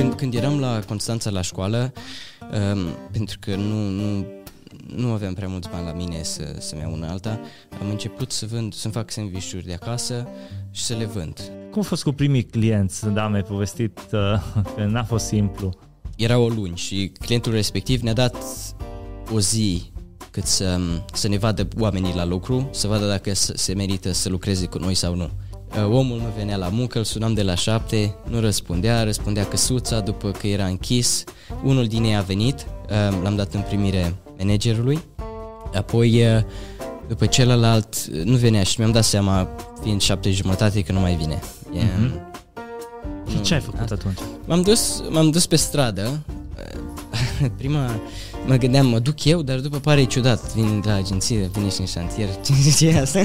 când, când eram la Constanța la școală, um, pentru că nu, nu, nu aveam prea mulți bani la mine să, să-mi iau una alta, am început să vând, să-mi fac sandvișuri de acasă și să le vând. Cum a fost cu primii clienți? Da, mi-ai povestit uh, că n-a fost simplu. Era o luni și clientul respectiv ne-a dat o zi cât să, să ne vadă oamenii la lucru, să vadă dacă se merită să lucreze cu noi sau nu. Uh, omul nu venea la muncă, îl sunam de la șapte, nu răspundea, răspundea căsuța după că era închis. Unul din ei a venit, uh, l-am dat în primire managerului, apoi uh, după celălalt nu venea și mi-am dat seama, fiind șapte jumătate, că nu mai vine. Mm-hmm. Și ce ai făcut atunci? M-am dus, m-am dus pe stradă, prima mă gândeam, mă duc eu, dar după pare ciudat, vin de la agenție, vine și în șantier, ce e asta?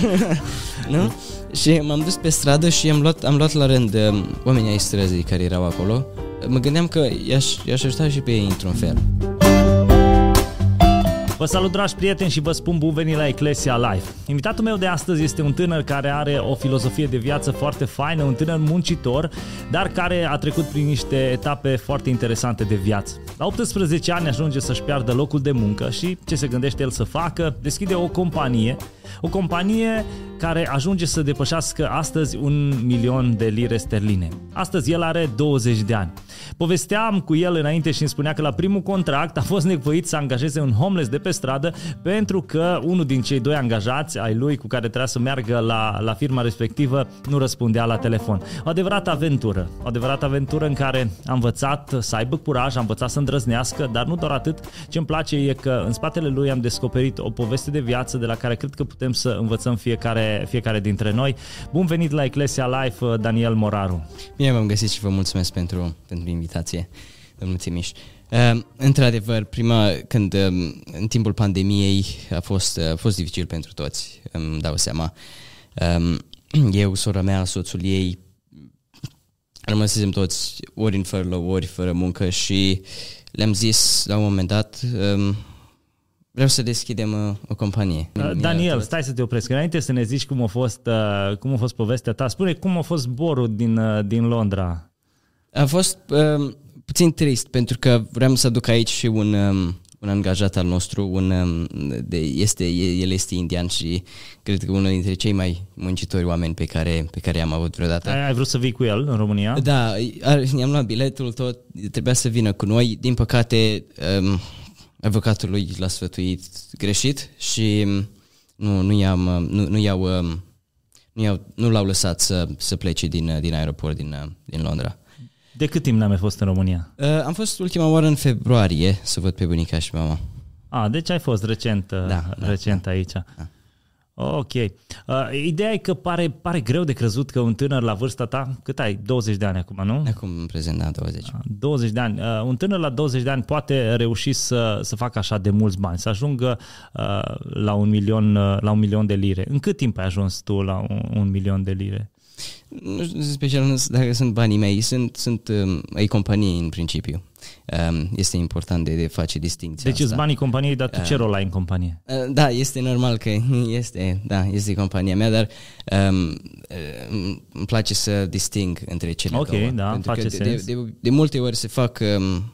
nu? Și m-am dus pe stradă și am luat, am luat la rând um, oamenii ai străzii care erau acolo. Mă gândeam că i-aș, i-aș ajuta și pe ei într-un fel. Vă salut, dragi prieteni, și vă spun bun venit la Eclesia Live. Invitatul meu de astăzi este un tânăr care are o filozofie de viață foarte faină, un tânăr muncitor, dar care a trecut prin niște etape foarte interesante de viață. La 18 ani ajunge să-și piardă locul de muncă și ce se gândește el să facă? Deschide o companie, o companie care ajunge să depășească astăzi un milion de lire sterline. Astăzi el are 20 de ani. Povesteam cu el înainte și îmi spunea că la primul contract a fost nevoit să angajeze un homeless de pe stradă pentru că unul din cei doi angajați ai lui cu care trebuia să meargă la, la firma respectivă nu răspundea la telefon. O adevărată aventură, o adevărată aventură în care a învățat să aibă curaj, a învățat să îndrăznească, dar nu doar atât. Ce îmi place e că în spatele lui am descoperit o poveste de viață de la care cred că putem să învățăm fiecare, fiecare dintre noi. Bun venit la Eclesia Life, Daniel Moraru. Bine v-am găsit și vă mulțumesc pentru, pentru invitație, domnul Timiș. Uh, într-adevăr, prima, când uh, în timpul pandemiei a fost, uh, a fost dificil pentru toți, îmi dau seama. Uh, eu, sora mea, soțul ei, rămăsesem toți ori în fără ori fără muncă și le-am zis la un moment dat, uh, Vreau să deschidem o, uh, o companie. Uh, Daniel, stai să te opresc. Înainte să ne zici cum a fost, uh, cum a fost povestea ta, spune cum a fost zborul din, uh, din Londra. A fost uh, puțin trist pentru că vreau să aduc aici și un, um, un angajat al nostru, un, um, de, este, el este indian și cred că unul dintre cei mai muncitori oameni pe care, pe care am avut vreodată. Ai, ai vrut să vii cu el în România? Da, i-am luat biletul, tot, trebuia să vină cu noi. Din păcate, um, avocatul lui l-a sfătuit greșit și um, nu, nu, i-am, um, nu, nu i-au um, nu, i-au, nu l-au lăsat să, să plece din, din aeroport din, uh, din Londra. De cât timp n-am mai fost în România? Uh, am fost ultima oară în februarie să văd pe bunica și mama. Ah, deci ai fost recent, uh, da, da, recent da, aici. Da. Ok. Uh, ideea e că pare, pare greu de crezut că un tânăr la vârsta ta, cât ai? 20 de ani acum, nu? Acum în prezent, da, 20. 20 de ani. Uh, un tânăr la 20 de ani poate reuși să, să facă așa de mulți bani, să ajungă uh, la, un milion, uh, la un milion de lire. În cât timp ai ajuns tu la un, un milion de lire? nu știu special dacă sunt banii mei, sunt, sunt um, ai companiei în principiu. Um, este important de, de face distinția Deci asta. banii companiei, dar tu ce uh, rol ai în companie? Uh, da, este normal că este, da, este compania mea, dar um, uh, îmi place să disting între cele okay, două. da, face că sens. De, de, de multe ori se fac um,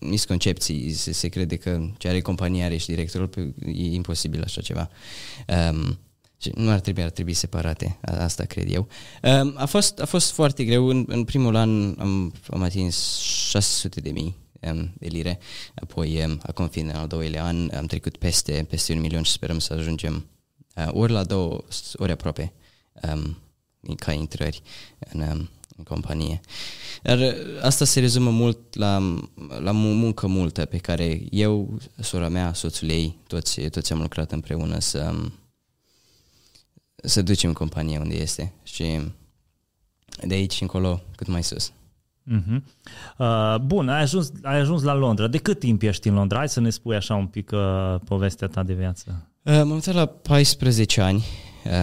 misconcepții, se, se crede că ce are compania are și directorul, e imposibil așa ceva. Um, nu ar trebui, ar trebui separate, asta cred eu. Um, a fost, a fost foarte greu, în, în primul an am, am atins 600 de mii um, de lire, apoi um, acum fiind în al doilea an am trecut peste, peste un milion și sperăm să ajungem uh, ori la două, ori aproape um, ca intrări în, um, în companie. Dar uh, asta se rezumă mult la, la muncă multă pe care eu, sora mea, soțul ei, toți, toți am lucrat împreună să um, să ducem compania unde este și de aici încolo cât mai sus. Uh-huh. Uh, bun, ai ajuns, ai ajuns la Londra. De cât timp ești în Londra? Hai să ne spui așa un pic uh, povestea ta de viață. Uh, m-am mutat la 14 ani,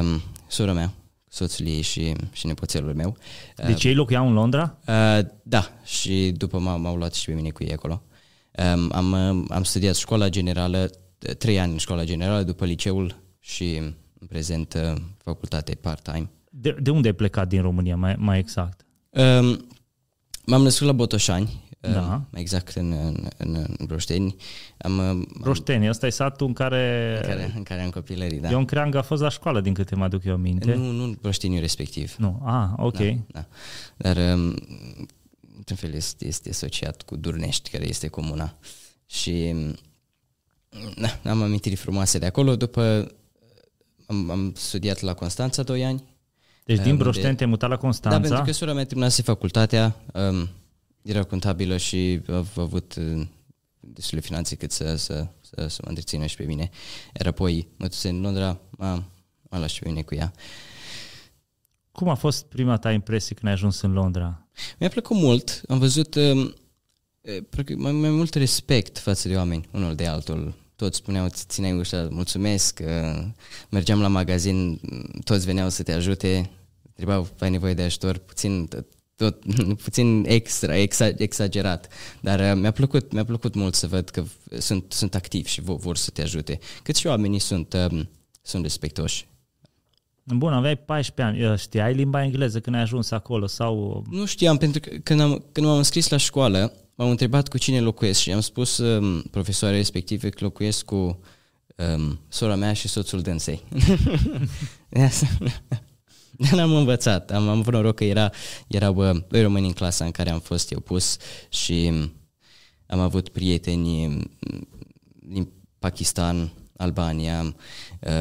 um, sora mea, soțul ei și, și nepoțelul meu. Uh, deci ei locuiau în Londra? Uh, da, și după m- m-au luat și pe mine cu ei acolo. Um, am, am studiat școala generală, trei ani în școala generală, după liceul și în prezent uh, facultate part-time. De, de unde ai plecat din România, mai, mai exact? Um, M-am născut la Botoșani, Da. uh, exact în, în, în, în Broșteni. Am, uh, Roșteni, ăsta e satul în care... în, care, în care am copilării, da. Ion Creangă a fost la școală, din câte mă aduc eu aminte. Nu, nu Broșteniul respectiv. Nu. Ah, ok. Da, da. Dar, um, într-un fel, este, este asociat cu Durnești, care este comuna. Și um, da, am amintiri frumoase de acolo. După am, am studiat la Constanța 2 ani. Deci din Unde- Broșteni te-ai mutat la Da, Constanța. pentru că sora mea terminase facultatea, um, era contabilă și a, a avut uh, destule finanțe cât să, să, să, să mă întrețină și pe mine. Iar apoi mă duse în Londra, m-a, m-a luat și pe mine cu ea. Cum a fost prima ta impresie când ai ajuns în Londra? Mi-a plăcut mult, am văzut um, e, practic, mai, mai mult respect față de oameni, unul de altul. Toți spuneau, "Ți- țineai ușa, mulțumesc, uh, mergeam la magazin, toți veneau să te ajute, întrebau, ai nevoie de ajutor, puțin, tot, puțin extra, exa, exagerat, dar uh, mi-a plăcut, mi-a plăcut mult să văd că sunt, sunt activi și vor, vor să te ajute. Cât și oamenii sunt, um, sunt respectoși. Bun, aveai 14 ani. Știai limba engleză când ai ajuns acolo sau... Nu știam, pentru că când, am, când m-am înscris la școală, m-au întrebat cu cine locuiesc și am spus um, profesoare respective că locuiesc cu um, sora mea și soțul dânsei. De asta- Dar n-am învățat. Am, am avut noroc că era, erau uh, doi români în clasa în care am fost eu pus și um, am avut prieteni um, din Pakistan, Albania,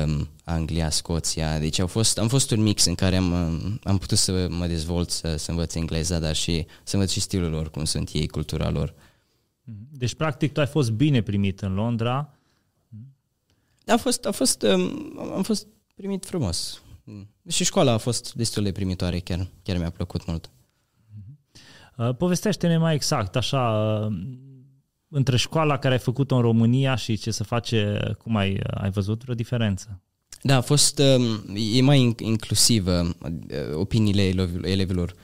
um, Anglia, Scoția. Deci au fost, am fost un mix în care am, um, am putut să mă dezvolt, să, să învăț engleza, dar și să învăț și stilul lor, cum sunt ei, cultura lor. Deci, practic, tu ai fost bine primit în Londra. A fost, a fost, um, am fost primit frumos. Mm. Și școala a fost destul de primitoare, chiar, chiar mi-a plăcut mult. Uh, Povestește-ne mai exact, așa, uh, între școala care ai făcut-o în România și ce se face, cum ai, ai văzut o diferență? Da, a fost, um, e mai in- inclusivă, uh, opiniile elev- elevilor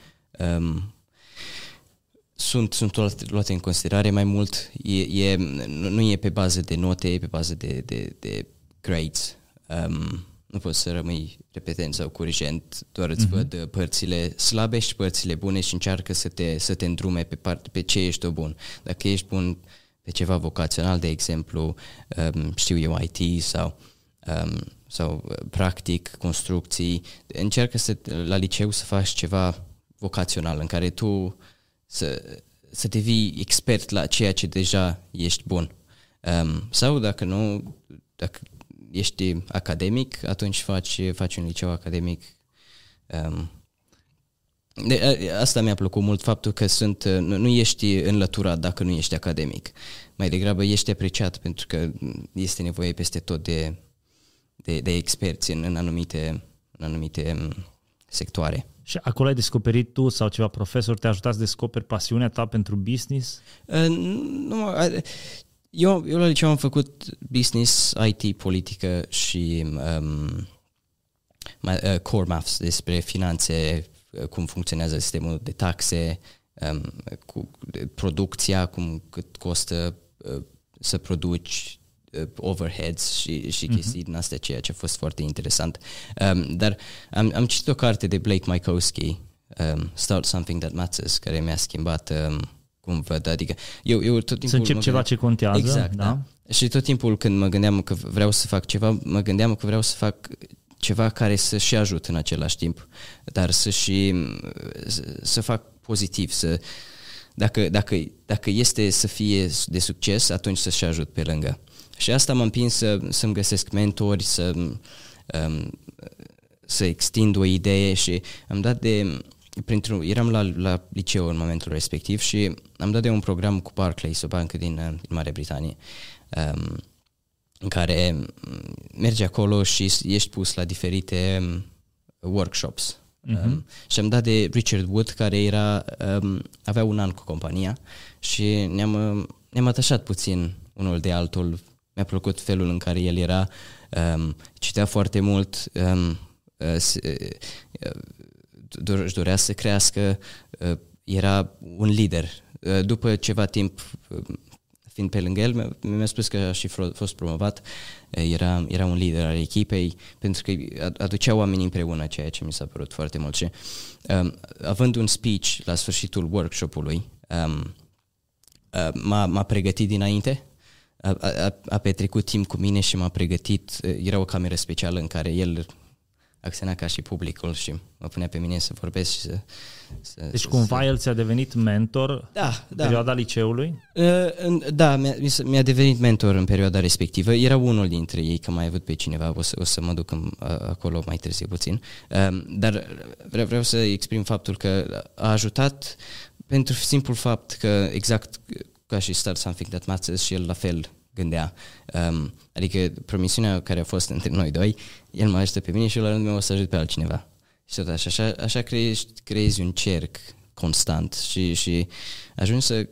um, sunt, sunt luate, luate în considerare mai mult, e, e, nu nu e pe bază de note, e pe bază de, de, de grades. Um, nu poți să rămâi repetent sau curigent, doar îți uh-huh. văd uh, părțile slabe și părțile bune și încearcă să te, să te îndrume pe, part, pe ce ești tu bun. Dacă ești bun pe ceva vocațional, de exemplu, um, știu eu, IT sau um, sau uh, practic, construcții, încearcă să, la liceu să faci ceva vocațional în care tu să, să devii expert la ceea ce deja ești bun. Um, sau dacă nu, dacă ești academic, atunci faci, faci un liceu academic. Um, de, a- asta mi-a plăcut mult, faptul că sunt, nu, nu ești înlăturat dacă nu ești academic. Mai degrabă ești apreciat pentru că este nevoie peste tot de, de, de experți în, în anumite, în anumite um, sectoare. Și acolo ai descoperit tu sau ceva profesor te-a ajutat să descoperi pasiunea ta pentru business? Uh, nu, mă, eu, eu la liceu am făcut business, IT, politică și um, ma- uh, core maths despre finanțe, uh, cum funcționează sistemul de taxe, um, cu de producția, cum cât costă uh, să produci uh, overheads și, și chestii din astea, ceea ce a fost foarte interesant. Um, dar am, am citit o carte de Blake Mycoskie, um, Start Something That Matters, care mi-a schimbat um, cum văd, adică eu, eu tot timpul Să încep mă ceva gândeam- ce contează, Exact, da? da. Și tot timpul când mă gândeam că vreau să fac ceva, mă gândeam că vreau să fac ceva care să și ajut în același timp, dar să și să, să fac pozitiv, să dacă, dacă, dacă este să fie de succes, atunci să și ajut pe lângă. Și asta m-a împins să, să-mi găsesc mentori, să, um, să extind o idee și am dat de printr-un, eram la, la liceu în momentul respectiv și am dat de un program cu Barclays, o bancă din, uh, din Marea Britanie, um, în care mm, mergi acolo și ești pus la diferite um, workshops. Uh-huh. Um, și am dat de Richard Wood, care era um, avea un an cu compania și ne-am, uh, ne-am atașat puțin unul de altul. Mi-a plăcut felul în care el era, um, citea foarte mult, um, uh, se, uh, dor- își dorea să crească, uh, era un lider. Uh, După ceva timp, uh, fiind pe lângă el, mi-a, mi-a spus că a și fro- fost promovat, era, era un lider al echipei, pentru că aducea oamenii împreună, ceea ce mi s-a părut foarte mult. Și, um, având un speech la sfârșitul workshop-ului, um, uh, m-a, m-a pregătit dinainte, a, a, a petrecut timp cu mine și m-a pregătit, era o cameră specială în care el acționa ca și publicul și mă punea pe mine să vorbesc și să... să deci să, cumva să... el ți-a devenit mentor da, în da. perioada liceului? Uh, da, mi-a, mi-a devenit mentor în perioada respectivă. Era unul dintre ei, că mai avut pe cineva, o să, o să mă duc în, acolo mai târziu puțin. Uh, dar vreau, vreau să exprim faptul că a ajutat pentru simplul fapt că exact ca și Start Something That Matters și el la fel gândea. Um, adică promisiunea care a fost între noi doi, el mă ajută pe mine și eu la rândul meu o să ajut pe altcineva. Și tot așa, așa, așa creezi, creezi un cerc constant și, și ajungi să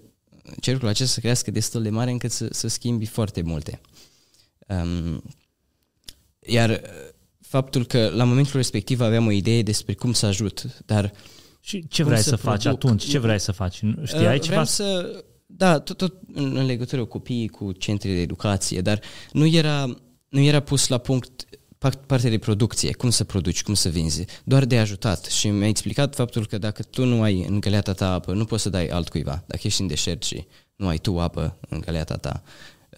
cercul acesta să crească destul de mare încât să, să schimbi foarte multe. Um, iar faptul că la momentul respectiv aveam o idee despre cum să ajut, dar și ce vrei să, să faci produc? atunci? Ce vrei să faci? Știai uh, ceva? Vreau să da, tot, tot în, în legătură cu copiii, cu centri de educație, dar nu era, nu era pus la punct partea de producție, cum să produci, cum să vinzi, doar de ajutat și mi-a explicat faptul că dacă tu nu ai în găleata ta apă, nu poți să dai altcuiva. Dacă ești în deșert și nu ai tu apă în găleata ta,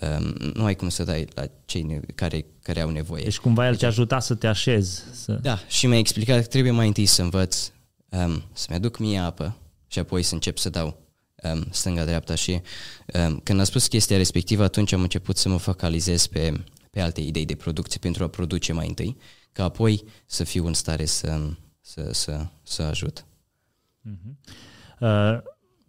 um, nu ai cum să dai la cei care, care au nevoie. Deci cumva el te ajuta să te așezi. Să... Da, și mi-a explicat că trebuie mai întâi să învăț um, să-mi aduc mie apă și apoi să încep să dau um, stânga-dreapta și um, când a spus chestia respectivă, atunci am început să mă focalizez pe, pe alte idei de producție pentru a produce mai întâi, ca apoi să fiu în stare să, să, să, să ajut. Uh-huh. Uh,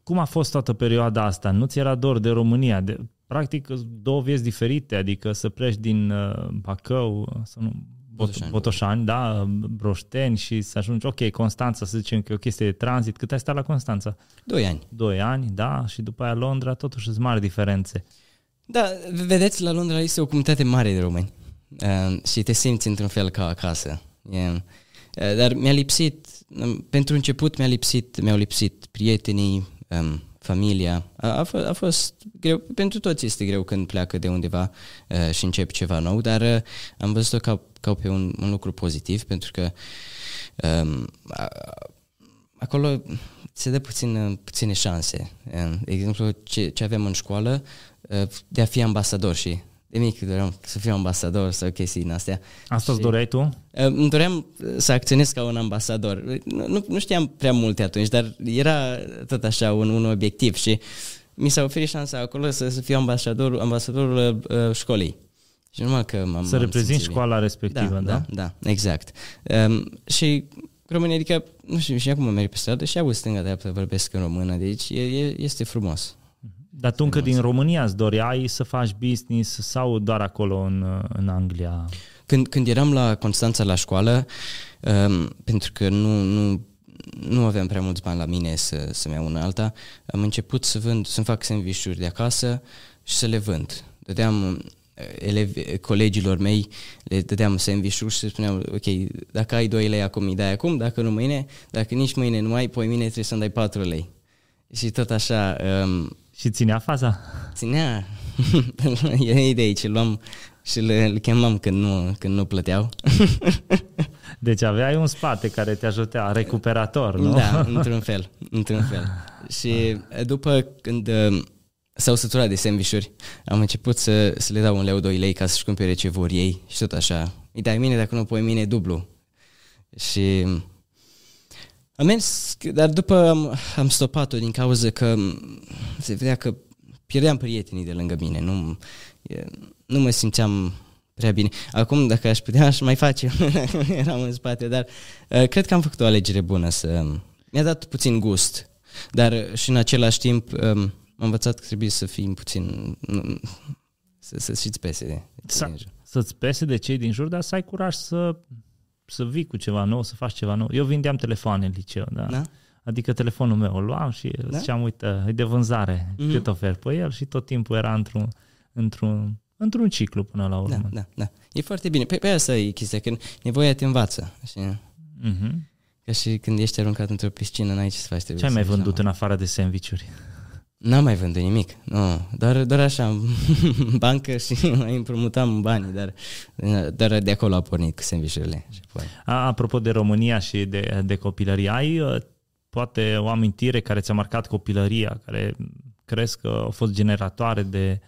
cum a fost toată perioada asta? Nu ți era dor de România? De, practic două vieți diferite, adică să pleci din uh, Bacău, să nu, Botoșani. Botoșani, da, Broșteni și să ajungi, ok, Constanța, să zicem că e o chestie de tranzit. Cât ai stat la Constanța? Doi ani. Doi ani, da, și după aia Londra, totuși sunt mari diferențe. Da, vedeți, la Londra este o comunitate mare de români uh, și te simți într-un fel ca acasă. Yeah. Uh, dar mi-a lipsit, um, pentru început mi-a lipsit, mi-au lipsit prietenii, um, familia. A, a, f- a fost greu, pentru toți este greu când pleacă de undeva uh, și începi ceva nou, dar uh, am văzut-o ca, ca pe un, un lucru pozitiv, pentru că um, a, acolo se dă puțin, puține șanse. De exemplu, ce, ce avem în școală, uh, de a fi ambasador și de mic doream să fiu ambasador sau chestii din astea. Asta îți doreai tu? Îmi doream să acționez ca un ambasador. Nu, nu știam prea multe atunci, dar era tot așa un, un obiectiv și mi s-a oferit șansa acolo să, să fiu ambasador, ambasadorul uh, școlii. Și numai că m-am, Să reprezint școala respectivă, da? Da, da, da exact. Um, și România, adică, nu știu, și acum merg pe stradă și au stânga dreaptă, vorbesc în română, deci e, e, este frumos. Dar tu încă din România îți doreai să faci business sau doar acolo în, în Anglia? Când, când eram la Constanța la școală, um, pentru că nu, nu, nu aveam prea mulți bani la mine să, să-mi iau una alta, am început să vând, să-mi fac sandvișuri de acasă și să le vând. Dădeam elevi, colegilor mei, le dădeam sandvișuri și spuneam, ok, dacă ai 2 lei acum, îi dai acum, dacă nu mâine, dacă nici mâine nu ai, poi mine trebuie să-mi dai 4 lei. Și tot așa... Um, și ținea faza? Ținea. e de aici, luam și le, le chemam când nu, când nu plăteau. deci aveai un spate care te ajuta, recuperator, nu? Da, într-un fel, într-un fel. Și după când s-au săturat de sandvișuri, am început să, să le dau un leu, doi lei ca să-și cumpere ce vor ei și tot așa. Îi dai mine, dacă nu pui mine, dublu. Și am mers, dar după am, am stopat-o din cauza că se vedea că pierdeam prietenii de lângă mine, nu, nu mă simțeam prea bine. Acum, dacă aș putea, aș mai face, eram în spate, dar uh, cred că am făcut o alegere bună să... Mi-a dat puțin gust, dar și în același timp um, am învățat că trebuie să fim puțin... Să, să și-ți pese de, de Să-ți pese de cei din jur, dar să ai curaj să să vii cu ceva nou, să faci ceva nou. Eu vindeam telefoane în liceu, da? da? Adică telefonul meu, îl luam și da? ziceam, uite, e de vânzare, mm-hmm. cât ofer pe el și tot timpul era într-un, într-un, într-un ciclu până la urmă. Da, da, da. E foarte bine. Pe, pe asta e chestia, că nevoia te învață. Așa. Mm-hmm. Ca și când ești aruncat într-o piscină, n-ai ce să faci. Ce ai mai vândut în afară de sandvișuri? N-am mai vândut nimic, nu, doar, doar așa, în bancă și mai împrumutam banii, dar doar de acolo a pornit cu sandvișurile. A, apropo de România și de, de copilărie, ai uh, poate o amintire care ți-a marcat copilăria, care crezi că a fost generatoare de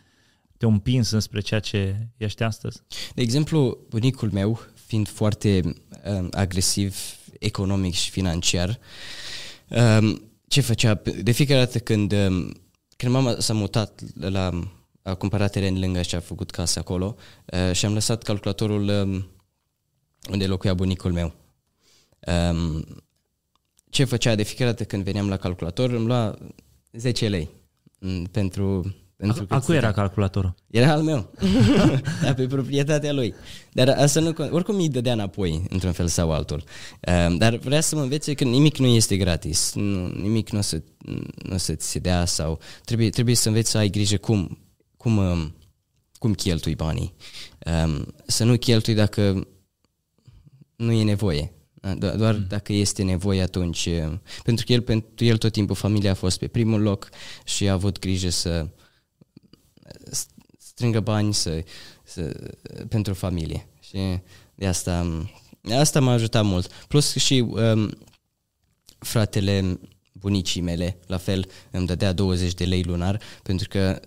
te-a împins înspre ceea ce ești astăzi? De exemplu, bunicul meu, fiind foarte uh, agresiv economic și financiar, uh, ce făcea? De fiecare dată când, uh, când mama s-a mutat la a cumpărat teren lângă și a făcut casă acolo uh, și am lăsat calculatorul um, unde locuia bunicul meu. Um, ce făcea de fiecare dată când veneam la calculator, îmi lua 10 lei mm, pentru pentru a, a cui era calculatorul? Era al meu, da, pe proprietatea lui. Dar asta nu, oricum îi dădea înapoi, într-un fel sau altul. Um, dar vrea să mă învețe că nimic nu este gratis, nu, nimic nu o să, nu o să ți se dea sau trebuie, trebuie să înveți să ai grijă cum, cum, um, cum cheltui banii. Um, să nu cheltui dacă nu e nevoie. Do- doar mm. dacă este nevoie atunci. Uh, pentru că el, pentru el tot timpul familia a fost pe primul loc și a avut grijă să strângă bani să, să, pentru familie. Și de asta, asta m-a ajutat mult. Plus și um, fratele bunicii mele, la fel, îmi dădea 20 de lei lunar, pentru că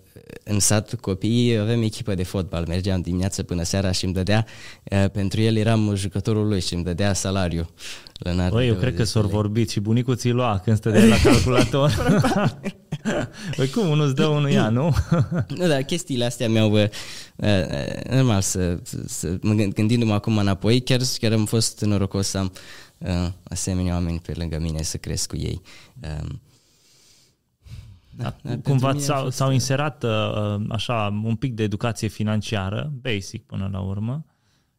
în sat copiii avem echipă de fotbal, mergeam dimineața până seara și îmi dădea, uh, pentru el eram jucătorul lui și îmi dădea salariu. Băi, eu cred că s-au vorbit și bunicul ți lua când stădea la calculator. păi cum, unul îți dă, unul ia, nu? nu, dar chestiile astea mi-au, uh, uh, normal, să, să, mă gândindu-mă acum înapoi, chiar, chiar am fost norocos să am uh, asemenea oameni pe lângă mine, să cresc cu ei. Uh, da, da, cumva s-au, fost... s-au inserat uh, așa un pic de educație financiară, basic până la urmă,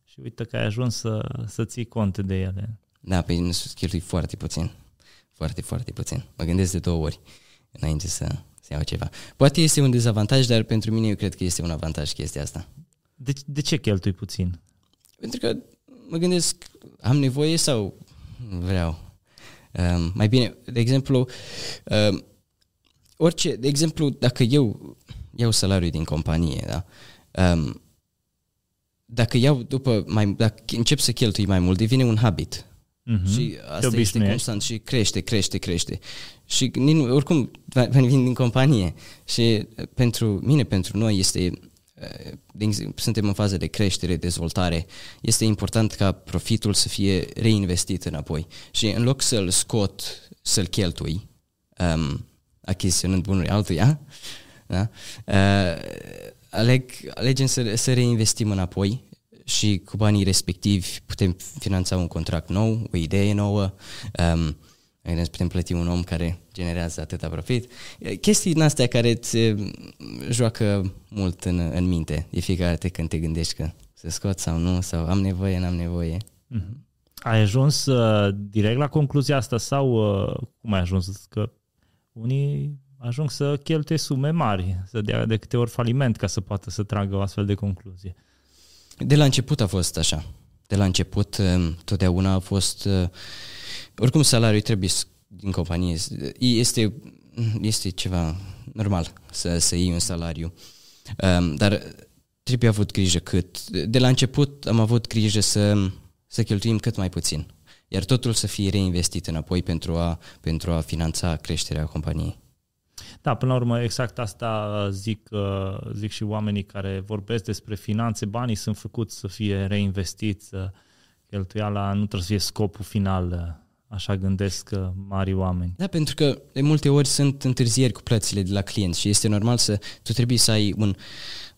și uite că ai ajuns să, să ții cont de ele. Da, pe nu cheltui foarte puțin. Foarte, foarte puțin. Mă gândesc de două ori înainte să, să iau ceva. Poate este un dezavantaj, dar pentru mine eu cred că este un avantaj chestia asta. De, de ce cheltui puțin? Pentru că mă gândesc, am nevoie sau vreau? Um, mai bine, de exemplu, um, orice, de exemplu, dacă eu iau salariul din companie, da? Um, dacă iau după mai, dacă încep să cheltui mai mult, devine un habit. Mm-hmm. Și asta este constant și crește, crește, crește. Și oricum vin din companie și pentru mine, pentru noi este suntem în fază de creștere, dezvoltare, este important ca profitul să fie reinvestit înapoi. Și în loc să-l scot, să-l cheltui, um, achiziționând bunuri altuia, da? uh, aleg, alegem să, să reinvestim înapoi și cu banii respectivi putem finanța un contract nou, o idee nouă, um, putem plăti un om care generează atâta profit. Chestii din astea care îți joacă mult în, în minte de fiecare dată când te gândești că să scot sau nu, sau am nevoie, n-am nevoie. Mm-hmm. Ai ajuns uh, direct la concluzia asta sau uh, cum ai ajuns? Că unii ajung să cheltuie sume mari, să dea de câte ori faliment ca să poată să tragă o astfel de concluzie. De la început a fost așa. De la început um, totdeauna a fost... Uh, oricum salariul trebuie din companie. Este, este ceva normal să, să iei un salariu. Um, dar trebuie avut grijă cât... De la început am avut grijă să, să cheltuim cât mai puțin. Iar totul să fie reinvestit înapoi pentru a, pentru a finanța creșterea companiei. Da, până la urmă exact asta zic, uh, zic și oamenii care vorbesc despre finanțe. Banii sunt făcuți să fie reinvestiți, cheltuiala nu trebuie să fie scopul final, așa gândesc uh, mari oameni. Da, pentru că de multe ori sunt întârzieri cu plățile de la clienți și este normal să, tu trebuie să ai un,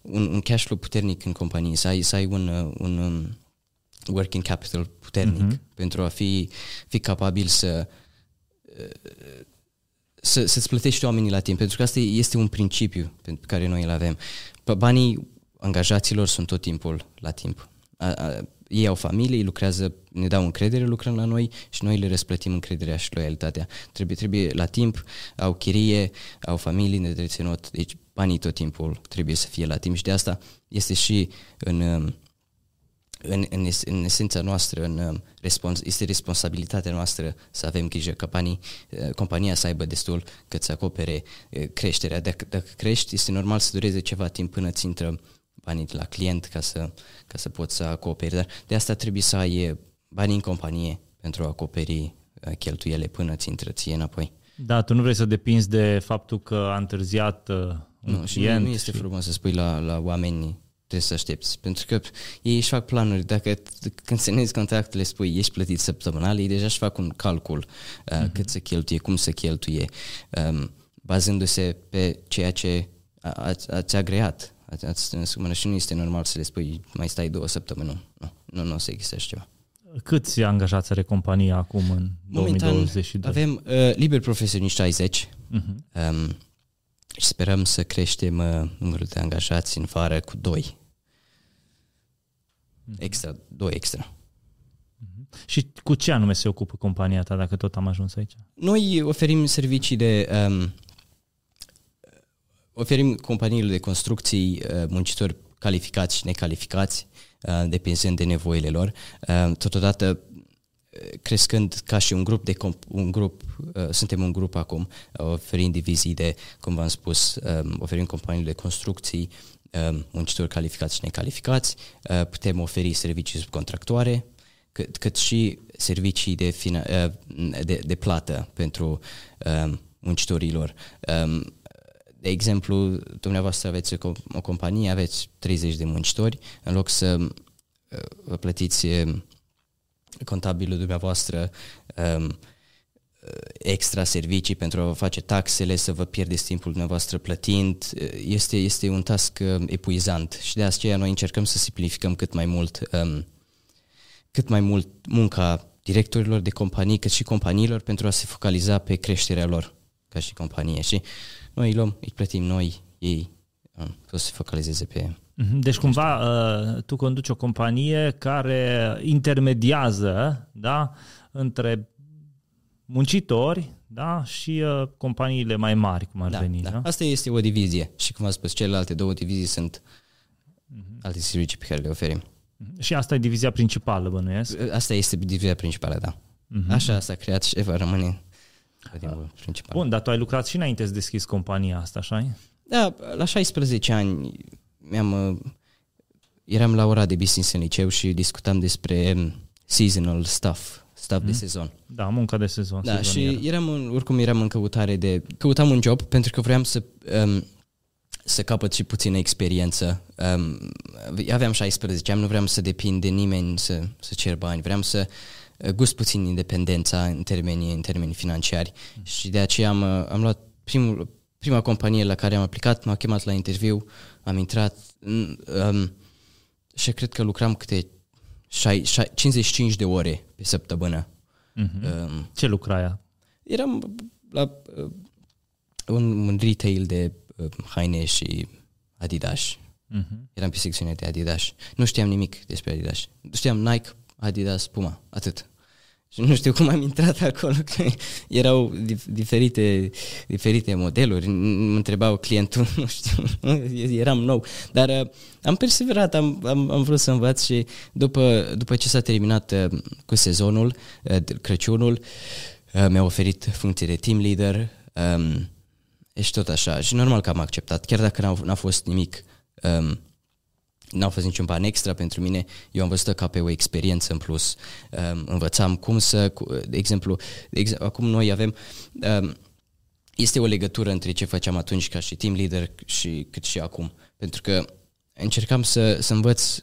un, un cash flow puternic în companie, să ai, să ai un, uh, un um, working capital puternic uh-huh. pentru a fi, fi capabil să să, să-ți plătești oamenii la timp, pentru că asta este un principiu pe care noi îl avem. Banii angajaților sunt tot timpul la timp. A, a, ei au familie, ei lucrează, ne dau încredere lucrând la noi și noi le răsplătim încrederea și loialitatea. Trebuie, trebuie la timp, au chirie, au familii de reținut, deci banii tot timpul trebuie să fie la timp și de asta este și în în, în, es, în esența noastră, în, uh, respons, este responsabilitatea noastră să avem grijă ca banii, uh, compania să aibă destul cât să acopere uh, creșterea. Dacă, dacă crești, este normal să dureze ceva timp până ți intră banii de la client ca să, ca să poți să acoperi. Dar de asta trebuie să ai banii în companie pentru a acoperi cheltuiele până ți intră ție înapoi. Da, tu nu vrei să depinzi de faptul că a întârziat un nu, client. Și nu, nu este și... frumos să spui la, la oameni trebuie să aștepți. Pentru că ei își fac planuri. Dacă când semnezi contractele spui ești plătit săptămânal, ei deja își fac un calcul uh, uh-huh. cât să cheltuie, cum să cheltuie, um, bazându-se pe ceea ce ați, ați agreat. Ați, ați și nu este normal să le spui mai stai două săptămâni. Nu, nu, nu o să există așa ceva. Câți angajați are compania acum în Momentan 2022? avem uh, liber profesioniști 60 uh-huh. um, și sperăm să creștem uh, numărul de angajați în vară cu doi Mhm. Extra, două extra. Mhm. Și cu ce anume se ocupă compania ta, dacă tot am ajuns aici? Noi oferim servicii de... Um, oferim companiile de construcții uh, muncitori calificați și necalificați, uh, depinzând de nevoile lor. Uh, totodată, uh, crescând ca și un grup de comp- un grup, uh, suntem un grup acum, uh, oferim divizii de, cum v-am spus, um, oferim companiile de construcții, Um, muncitori calificați și necalificați, uh, putem oferi servicii subcontractoare, cât, cât și servicii de, fina, uh, de, de plată pentru um, muncitorilor. Um, de exemplu, dumneavoastră aveți o, o companie, aveți 30 de muncitori, în loc să uh, vă plătiți contabilul dumneavoastră extra servicii pentru a vă face taxele, să vă pierdeți timpul dumneavoastră plătind. Este, este un task uh, epuizant și de aceea noi încercăm să simplificăm cât mai mult um, cât mai mult munca directorilor de companii, cât și companiilor pentru a se focaliza pe creșterea lor ca și companie. Și noi îi luăm, îi plătim noi, ei um, să se focalizeze pe mhm. deci cumva uh, tu conduci o companie care intermediază da, între muncitori da? și uh, companiile mai mari, cum ar da, veni. Da. Da? Asta este o divizie și, cum am spus, celelalte două divizii sunt uh-huh. alte servicii pe care le oferim. Uh-huh. Și asta e divizia principală, bănuiesc? Asta este divizia principală, da. Uh-huh. Așa s-a creat și va rămâne principal. Bun, dar tu ai lucrat și înainte să deschizi compania asta, așa Da, la 16 ani mi-am, uh, eram la ora de business în liceu și discutam despre um, seasonal stuff, staff mm. de sezon. Da, munca de sezon. Da, și eram în, oricum eram în căutare de... Căutam un job pentru că vreau să... Um, să capăt și puțină experiență. Um, aveam 16 ani, nu vreau să depind de nimeni să, să cer bani, vreau să uh, gust puțin independența în termeni, în termeni financiari mm. și de aceea am, uh, am luat primul, prima companie la care am aplicat, m-a chemat la interviu, am intrat um, și cred că lucram câte 55 de ore pe săptămână. Uh-huh. Um, Ce lucrai? Eram la uh, un, un retail de uh, haine și Adidas. Uh-huh. Eram pe secțiunea de Adidas. Nu știam nimic despre Adidas. Știam Nike, Adidas, Puma, atât. Și nu știu cum am intrat acolo, că erau diferite, diferite modeluri. Mă întrebau clientul, nu știu, eram nou. Dar uh, am perseverat, am, am, am vrut să învăț și după, după ce s-a terminat uh, cu sezonul, uh, Crăciunul, mi-a oferit funcție de team leader um, și tot așa. Și normal că am acceptat, chiar dacă n-a, n-a fost nimic um, n-au fost niciun ban extra pentru mine, eu am văzut ca pe o experiență în plus. Um, învățam cum să, de exemplu, de exemplu, acum noi avem, um, este o legătură între ce făceam atunci ca și team leader și cât și acum, pentru că încercam să, să învăț uh,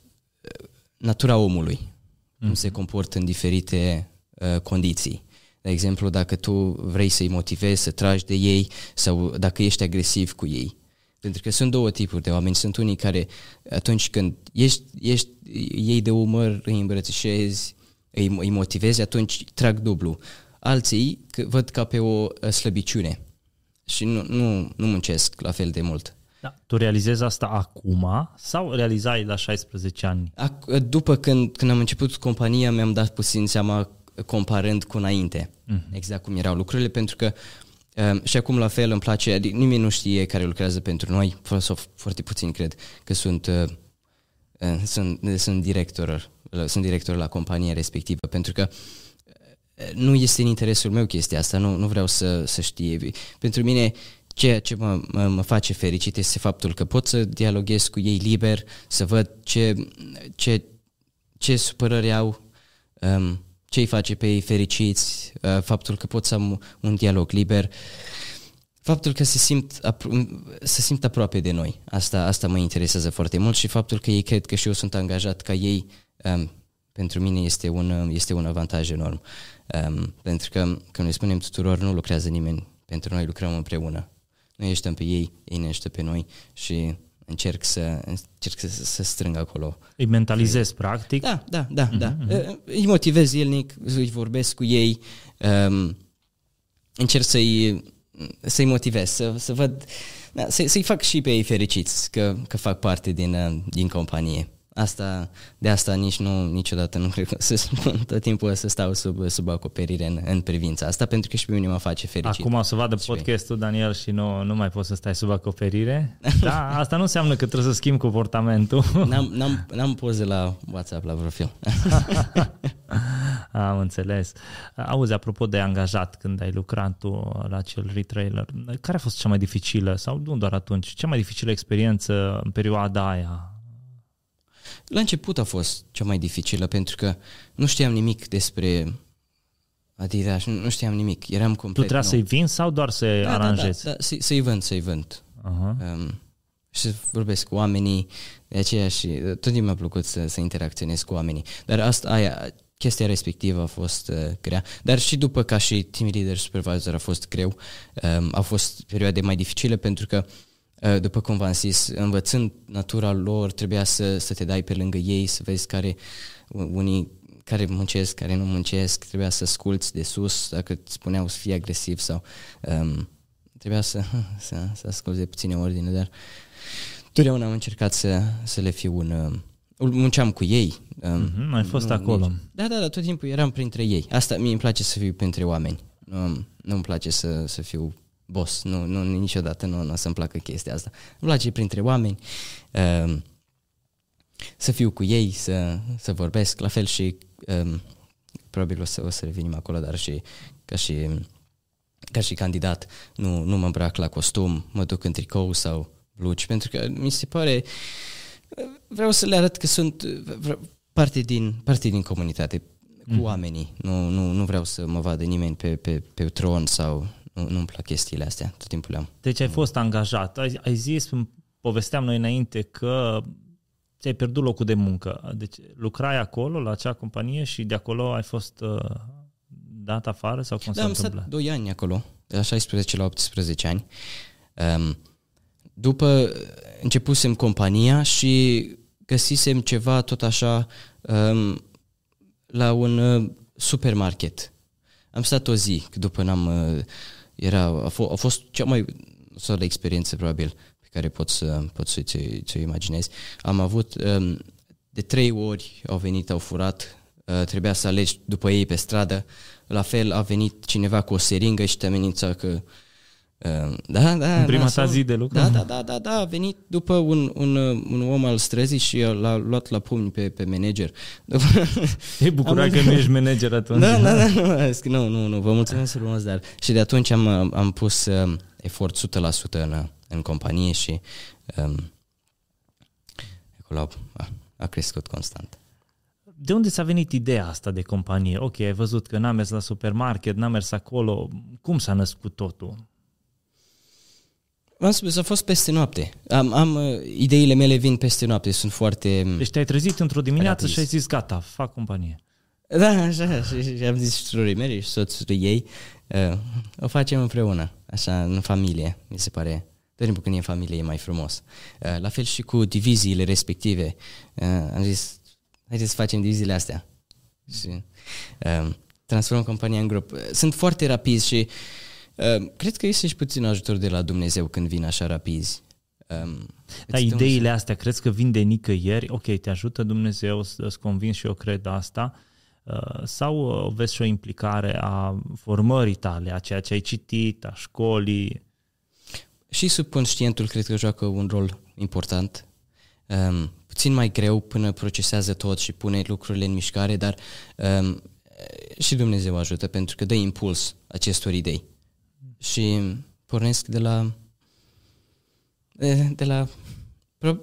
natura omului, mm-hmm. cum se mhm. comportă în diferite uh, condiții. De exemplu, dacă tu vrei să-i motivezi, să tragi de ei sau dacă ești agresiv cu ei. Pentru că sunt două tipuri de oameni. Sunt unii care atunci când ești, ești ei de umăr, îi îmbrățișezi, îi, îi motivezi, atunci trag dublu. Alții văd ca pe o slăbiciune și nu, nu, nu muncesc la fel de mult. Da. Tu realizezi asta acum sau realizai la 16 ani? Ac- după când, când am început compania, mi-am dat puțin seama comparând cu înainte, uh-huh. exact cum erau lucrurile, pentru că uh, Um, și acum la fel îmi place, adică nimeni nu știe care lucrează pentru noi, sau foarte puțin cred că sunt uh, uh, sunt, sunt director, sunt director la compania respectivă, pentru că uh, nu este în interesul meu chestia asta, nu, nu vreau să, să știe. Pentru mine ceea ce mă, mă, mă face fericit este faptul că pot să dialoghez cu ei liber, să văd ce, ce, ce supărări au, um, ce îi face pe ei fericiți, uh, faptul că pot să am un dialog liber, faptul că se simt, se simt aproape de noi. Asta, asta mă interesează foarte mult și faptul că ei cred că și eu sunt angajat ca ei, um, pentru mine este un, este un avantaj enorm. Um, pentru că, când noi spunem tuturor, nu lucrează nimeni pentru noi, lucrăm împreună. Noi ieștem pe ei, ei ne pe noi și încerc să, încerc să, să strâng acolo. Îi mentalizez, practic? Da, da, da, uh-huh, da. Uh-huh. Îi motivez zilnic, îi vorbesc cu ei, um, încerc să-i, să-i motivez, să, să văd, da, să, să-i fac și pe ei fericiți că, că fac parte din, din companie. Asta, de asta nici nu, niciodată nu cred că să spun tot timpul să stau sub, sub acoperire în, în privința asta, pentru că și pe mine mă face fericit. Acum o să vadă podcastul, Daniel, și nu, nu mai poți să stai sub acoperire. Da, asta nu înseamnă că trebuie să schimbi comportamentul. N-am, n-am, n-am poze la WhatsApp, la profil. Am înțeles. Auzi, apropo de angajat, când ai lucrat tu la acel retailer, care a fost cea mai dificilă, sau nu doar atunci, cea mai dificilă experiență în perioada aia la început a fost cea mai dificilă pentru că nu știam nimic despre Adidas, nu știam nimic, eram complet Tu trebuia să-i vinzi sau doar să-i da, aranjezi? Da, da, da, să, să-i vând, să-i vând. Uh-huh. Um, și să vorbesc cu oamenii, de aceea și tot timpul mi-a plăcut să, să interacționez cu oamenii. Dar asta, aia, chestia respectivă a fost uh, grea, dar și după ca și team leader supervisor a fost greu, um, a fost perioade mai dificile pentru că uh, Eh, după cum v-am zis, învățând natura lor, trebuia să, să te dai pe lângă ei, să vezi care unii care muncesc, care nu muncesc, trebuia să asculți de sus, dacă îți spuneau să fii agresiv sau um, trebuia să, să, să asculți de puține ordine, dar totdeauna am încercat să, să le fiu un... Uh, munceam cu ei. Um, mm-hmm, ai fost nu, acolo. Nici, da, da, da, tot timpul eram printre ei. Asta, mie îmi place să fiu printre oameni. Um, nu îmi place să, să fiu boss. Nu, nu niciodată nu, nu o să-mi placă chestia asta. Îmi place printre oameni uh, să fiu cu ei, să, să vorbesc. La fel și uh, probabil o să, o să revenim acolo, dar și ca și ca și candidat nu, nu mă îmbrac la costum, mă duc în tricou sau blugi, pentru că mi se pare vreau să le arăt că sunt parte din, parte din comunitate cu mm. oamenii. Nu, nu, nu vreau să mă vadă nimeni pe, pe, pe tron sau nu, nu-mi plac chestiile astea, tot timpul le-am. Deci ai fost angajat. Ai, ai zis, povesteam noi înainte că ți-ai pierdut locul de muncă. Deci lucrai acolo, la acea companie și de acolo ai fost uh, dat afară sau cum da, s-a am întâmplat? stat 2 ani acolo, de la 16 la 18 ani. Um, după începusem compania și găsisem ceva tot așa um, la un uh, supermarket. Am stat o zi după n-am uh, era, a, f- a fost cea mai soală experiență probabil pe care pot să, pot să ți, ți imaginezi. Am avut, um, de trei ori au venit, au furat, uh, trebuia să alegi după ei pe stradă, la fel a venit cineva cu o seringă și te amenința că Uh, da, da, în prima da, ta zi de lucru? Da, da, da, da, da, a venit după un, un, un om al străzii și l-a luat la pumni pe, pe manager. E bucurat că nu ești manager atunci. Da, da, da, nu, nu, nu, nu vă mulțumesc frumos, dar și de atunci am, am pus uh, efort 100% în, în companie și um, acolo a, a crescut constant. De unde ți-a venit ideea asta de companie? Ok, ai văzut că n-am mers la supermarket, n-am mers acolo. Cum s-a născut totul? Am spus, a fost peste noapte. Am, am, uh, ideile mele vin peste noapte, sunt foarte... Deci te-ai trezit într-o dimineață rapiz. și ai zis, gata, fac companie. Da, așa, și, și am zis surorii mele și soțul ei, uh, o facem împreună, așa, în familie, mi se pare. Tot timpul când e în familie e mai frumos. Uh, la fel și cu diviziile respective. Uh, am zis, haideți să facem diviziile astea. Și uh, transformăm compania în grup. Sunt foarte rapizi și uh, Ehm, cred că este și puțin ajutor de la Dumnezeu când vin așa rapizi. Um, Dar ideile un... astea, crezi că vin de nicăieri? Ok, te ajută Dumnezeu să-ți convins și eu cred asta. Uh, sau uh, vezi și o implicare a formării tale, a ceea ce ai citit, a școlii? Și subconștientul cred că joacă un rol important. Um, puțin mai greu până procesează tot și pune lucrurile în mișcare, dar um, și Dumnezeu ajută pentru că dă impuls acestor idei. Și pornesc de la de la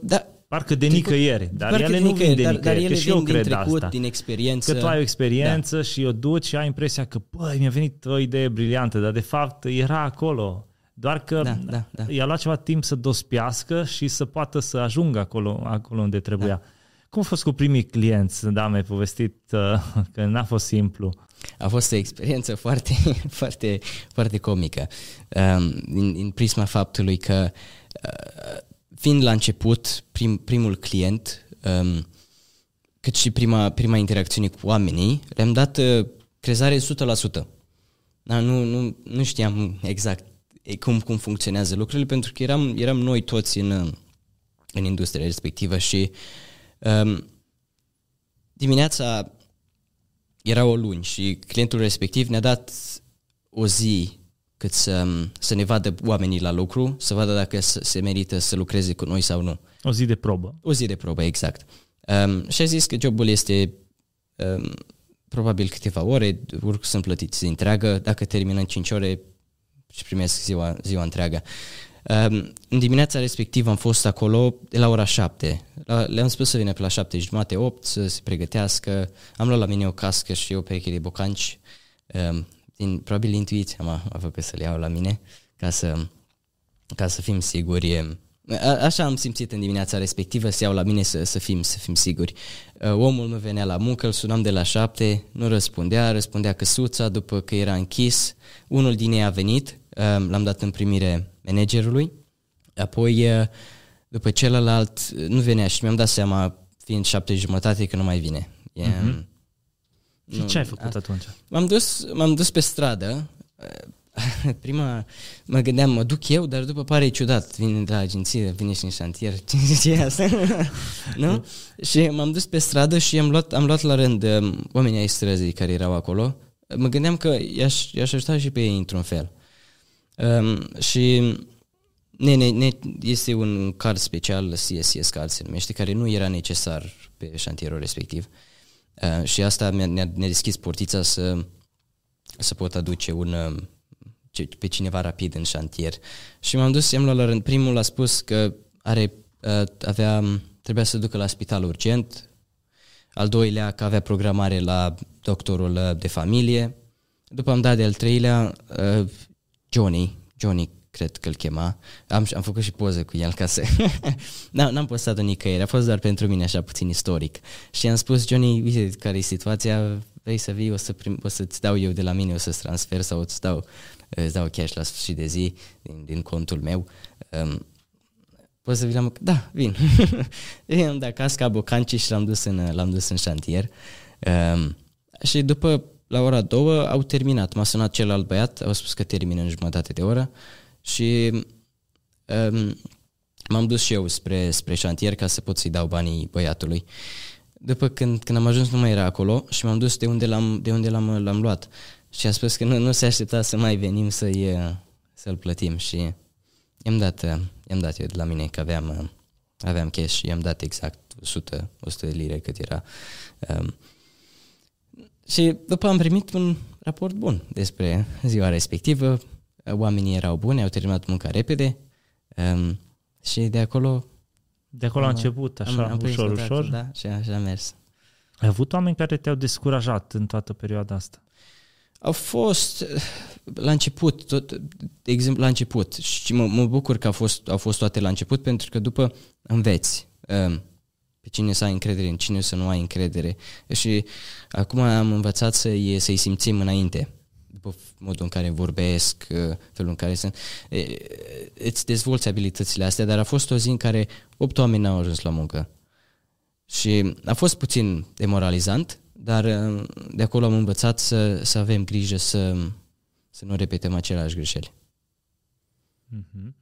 da, Parcă de nicăieri, dar Parcă ele nu vin de dar, nicăieri, dar ele și eu cred trecut, asta. din experiență. Că tu ai o experiență da. și o duci și ai impresia că, băi, mi-a venit o idee brilliantă, dar de fapt era acolo. Doar că da, da, da. i-a luat ceva timp să dospească și să poată să ajungă acolo, acolo unde trebuia. Da. Cum a fost cu primii clienți? Da, mi-ai povestit uh, că n-a fost simplu. A fost o experiență foarte, foarte, foarte comică. Um, din, din prisma faptului că uh, fiind la început prim, primul client, um, cât și prima, prima interacțiune cu oamenii, le-am dat uh, crezare 100%. Da, nu, nu, nu știam exact cum, cum funcționează lucrurile, pentru că eram, eram noi toți în, în industria respectivă și um, dimineața era o luni și clientul respectiv ne-a dat o zi cât să, să ne vadă oamenii la lucru, să vadă dacă se merită să lucreze cu noi sau nu. O zi de probă. O zi de probă, exact. Um, și a zis că jobul este um, probabil câteva ore, urc sunt plătiți zi întreagă, dacă termină în 5 ore și primesc ziua, ziua întreagă. Um, în dimineața respectivă am fost acolo de la ora 7. Le-am spus să vină pe la 7 jumate, 8, să se pregătească. Am luat la mine o cască și o pereche de bocanci. Um, din, probabil intuiția m-a, a făcut să le iau la mine ca să, ca să fim siguri. A, așa am simțit în dimineața respectivă să iau la mine să, să, fim, să fim siguri. Omul mă venea la muncă, îl sunam de la șapte, nu răspundea, răspundea căsuța după că era închis. Unul din ei a venit, l-am dat în primire managerului, apoi după celălalt nu venea și mi-am dat seama, fiind șapte jumătate, că nu mai vine. E, uh-huh. Și nu, ce ai făcut a, atunci? M-am dus, m-am dus pe stradă. Prima mă gândeam, mă duc eu, dar după pare ciudat. Vine de la agenție, vine și în șantier. Ce e asta? nu? și m-am dus pe stradă și am luat, am luat la rând um, oamenii ai străzii care erau acolo. Mă gândeam că i-aș, i-aș ajuta și pe ei într-un fel. Um, și ne, ne, ne, este un card special, CSS card se numește, care nu era necesar pe șantierul respectiv. Uh, Uh, și asta mi-a, ne-a, ne deschis portița să, să pot aduce un, uh, pe cineva rapid în șantier. Și m-am dus, i-am luat la rând. Primul a spus că are, uh, avea, trebuia să ducă la spital urgent, al doilea că avea programare la doctorul de familie, după am dat de al treilea, Johnny, Johnny cred că îl chema. Am, am făcut și poze cu el ca să... n-am, n-am postat-o nicăieri, a fost doar pentru mine așa puțin istoric. Și am spus, Johnny, uite care e situația, vrei să vii, o, să prim, o să-ți dau eu de la mine, o să-ți transfer sau îți dau, îți dau cash la sfârșit de zi din, din contul meu. Um, poți să vii la Da, vin. am dat casca bocanci și l-am dus în, l-am dus în șantier. Um, și după la ora două au terminat. M-a sunat celălalt băiat, au spus că termină în jumătate de oră și um, m-am dus și eu spre, spre șantier ca să pot să-i dau banii băiatului. După când, când am ajuns nu mai era acolo și m-am dus de unde l-am, de unde l-am, l-am luat și a spus că nu, nu se aștepta să mai venim să-i, să-l plătim și i-am dat, i-am dat eu de la mine că aveam, aveam cash și i-am dat exact 100, 100 de lire cât era. Um, și după am primit un raport bun despre ziua respectivă, oamenii erau buni, au terminat munca repede um, și de acolo... De acolo am, a început așa, am, am ușor, ușor. Da, și așa a mers. Ai avut oameni care te-au descurajat în toată perioada asta? Au fost la început, tot, de exemplu la început și mă, mă bucur că au fost, au fost toate la început pentru că după înveți um, pe cine să ai încredere, în cine să nu ai încredere și acum am învățat să-i, să-i simțim înainte după modul în care vorbesc, uh, felul în care sunt, îți dezvolți abilitățile astea, dar a fost o zi în care opt oameni n-au ajuns la muncă. Și a fost puțin demoralizant, dar uh, de acolo am învățat să, să avem grijă să, să nu repetăm aceleași greșeli. Mm-hmm.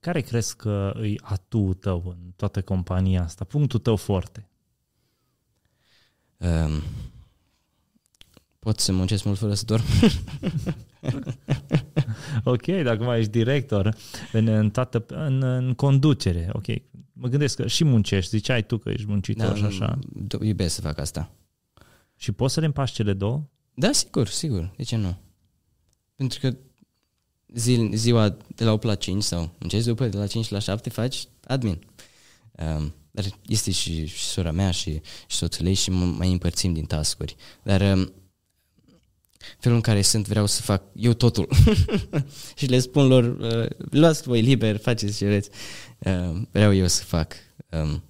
Care crezi că îi atu tău în toată compania asta? Punctul tău foarte? Um, Pot să muncesc mult fără să dorm. ok, dacă mai ești director în, în, toată, în, în conducere, ok, mă gândesc că și muncești, ziceai tu că ești muncitor Da, și așa. do- iubesc să fac asta. Și poți să le împaci cele două? Da, sigur, sigur. De ce nu? Pentru că zi, ziua de la 8 la 5 sau începi după de la 5 la 7 faci admin. Um, dar este și, și sora mea și, și soțul ei și m- mai împărțim din taskuri. Dar um, felul în care sunt vreau să fac eu totul. și le spun lor, uh, luați voi liber, faceți ce vreți. Uh, vreau eu să fac. Um,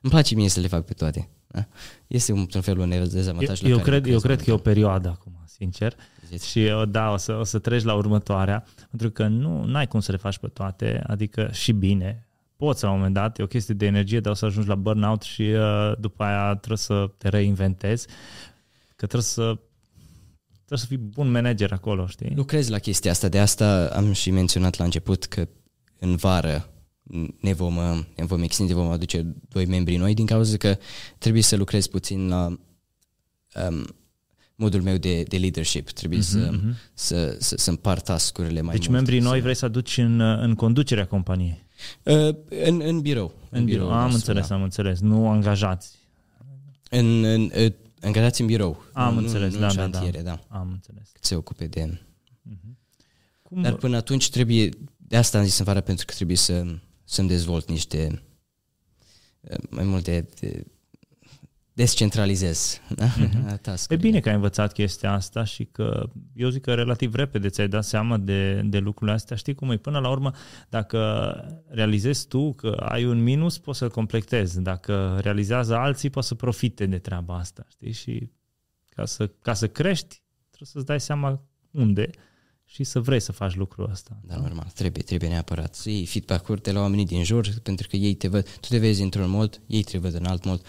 îmi place mie să le fac pe toate. Da? Este un, un fel un dezavantaj Eu, la eu, care cred, eu lucrez cred că e o momentan. perioadă acum, sincer. Zici? Și uh, da, o să, o să treci la următoarea, pentru că nu ai cum să le faci pe toate, adică și bine. Poți la un moment dat, e o chestie de energie, dar o să ajungi la burnout și uh, după aia trebuie să te reinventezi, că trebuie să trebuie să fii bun manager acolo, știi? Lucrez la chestia asta, de asta am și menționat la început că în vară ne vom, uh, ne vom extinde, vom aduce doi membri noi din cauza că trebuie să lucrez puțin la um, modul meu de, de leadership. Trebuie Mhm, să, mhm. să, să, să împart tascurile mai Deci mult. membrii să, noi vrei să aduci în, uh, în conducerea companiei. Uh, în, în birou. În birou. Am nostru, înțeles, Da. am înțeles. Nu angajați. În, în, uh, angajați în birou. Am nu, înțeles, nu da, în da, da. șantiere, da. Am înțeles. Cât se ocupe de... Cum, Dar până atunci trebuie, de asta am zis în vară, pentru că trebuie să, să-mi dezvolt niște, eh, mai multe, de, descentralizez da? Mhm. E task bine că ai învățat chestia asta și că eu zic că relativ repede ți-ai dat seama de, de lucrurile astea. Știi cum e? Până la urmă, dacă realizezi tu că ai un minus, poți să-l completezi. Dacă realizează alții, poți să profite de treaba asta. Știi? Și ca să, ca să crești, trebuie să-ți dai seama unde și să vrei să faci lucrul ăsta. Da, normal, trebuie, trebuie neapărat să iei feedback-uri de la oamenii din jur, pentru că ei te văd, tu te vezi într-un mod, ei te văd în alt mod.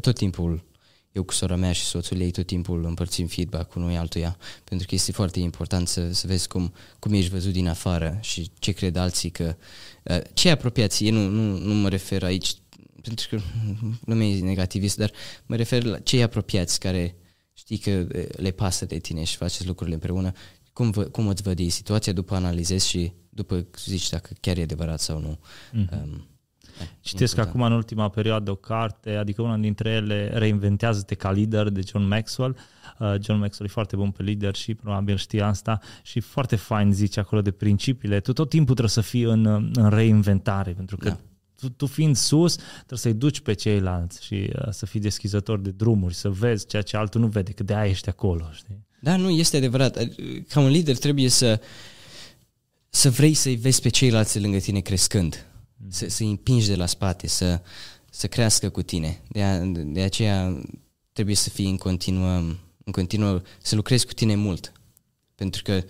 Tot timpul, eu cu sora mea și soțul ei, tot timpul împărțim feedback unui altuia, pentru că este foarte important să, să vezi cum, cum ești văzut din afară și ce cred alții că... uh, Ce apropiați, eu nu, nu, nu mă refer aici, pentru că lumea e negativist, dar mă refer la cei apropiați care știi că uh, le pasă de tine și faceți lucrurile împreună, cum, vă, cum îți văd ei situația, după analizezi și după zici dacă chiar e adevărat sau nu. Mhm. Um, da, Citesc important. acum în ultima perioadă o carte, adică una dintre ele, Reinventează-te ca lider, de John Maxwell. Uh, John Maxwell e foarte bun pe leadership, probabil știi asta, și foarte fain zice acolo de principiile. Tu tot timpul trebuie să fii în, în reinventare, pentru că Da. tu, tu fiind sus, trebuie să-i duci pe ceilalți și uh, să fii deschizător de drumuri, să vezi ceea ce altul nu vede, că de-aia ești acolo, știi? Da, nu, este adevărat. Ca un lider trebuie să să vrei să-i vezi pe ceilalți lângă tine crescând, să, să-i împingi de la spate, să, să crească cu tine. De, a, de aceea trebuie să fii în continuă, în continuă, să lucrezi cu tine mult. Pentru că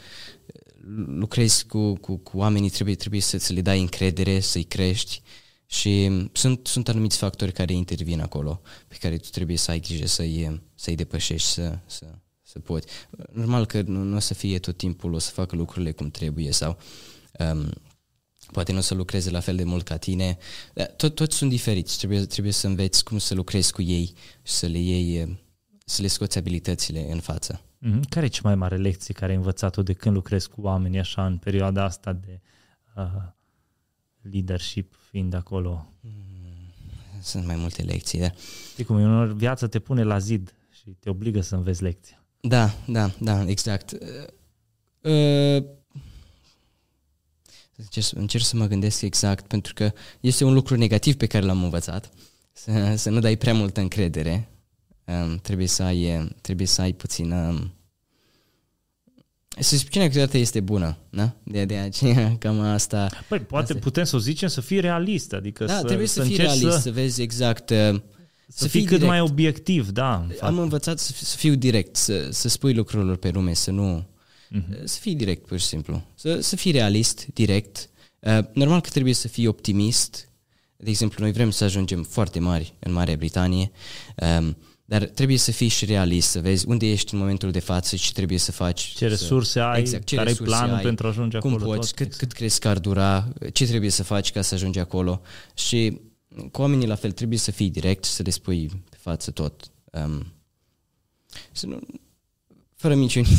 lucrezi cu, cu, cu oamenii, trebuie, trebuie să, să le dai încredere, să-i crești și sunt, sunt anumiți factori care intervin acolo, pe care tu trebuie să ai grijă să-i, să-i depășești, să, să, să poți. Normal că nu, nu o să fie tot timpul, o să facă lucrurile cum trebuie sau um, poate nu o să lucreze la fel de mult ca tine. Dar Tot, toți sunt diferiți, trebuie, trebuie să înveți cum să lucrezi cu ei și să le iei, să le scoți abilitățile în față. Mhm. Care e cea mai mare lecție care ai învățat-o de când lucrezi cu oamenii așa în perioada asta de uh, leadership fiind acolo? Sunt mai multe lecții, dar Știi cum, în viață te pune la zid și te obligă să înveți lecția. Da, da, da, exact. Uh, uh, încerc, să- încerc să mă gândesc exact, pentru că este un lucru negativ pe care l-am învățat, să, să nu dai prea multă încredere. Um, trebuie să ai, trebuie să ai puțină... Suspiciunea câteodată este bună, da? De, de aceea, cam asta... Păi, poate Asta- putem să o zicem să fii realist, adică Da, să, trebuie să, fii încerci realist, să, să vezi exact... Uh, să, să fii fii cât direct. mai obiectiv, da. în fapt. am învățat să, fi- să fiu direct, să, să spui lucrurilor pe nume, să nu... Mhm. Să fii direct, pur și simplu. Să, să fii realist, direct. Uh, normal că trebuie să fii optimist. De exemplu, noi vrem să ajungem foarte mari în Marea Britanie, um, dar trebuie să fii și realist, să vezi unde ești în momentul de față și ce trebuie să faci. Ce să, resurse ai, exact, ce care e resurse planul ai, pentru a ajunge cum acolo. poți, tot, cât, exact. cât crezi că ar dura, ce trebuie să faci ca să ajungi acolo. Și cu oamenii la fel trebuie să fii direct, să le spui pe față tot. Um, să nu, fără minciuni.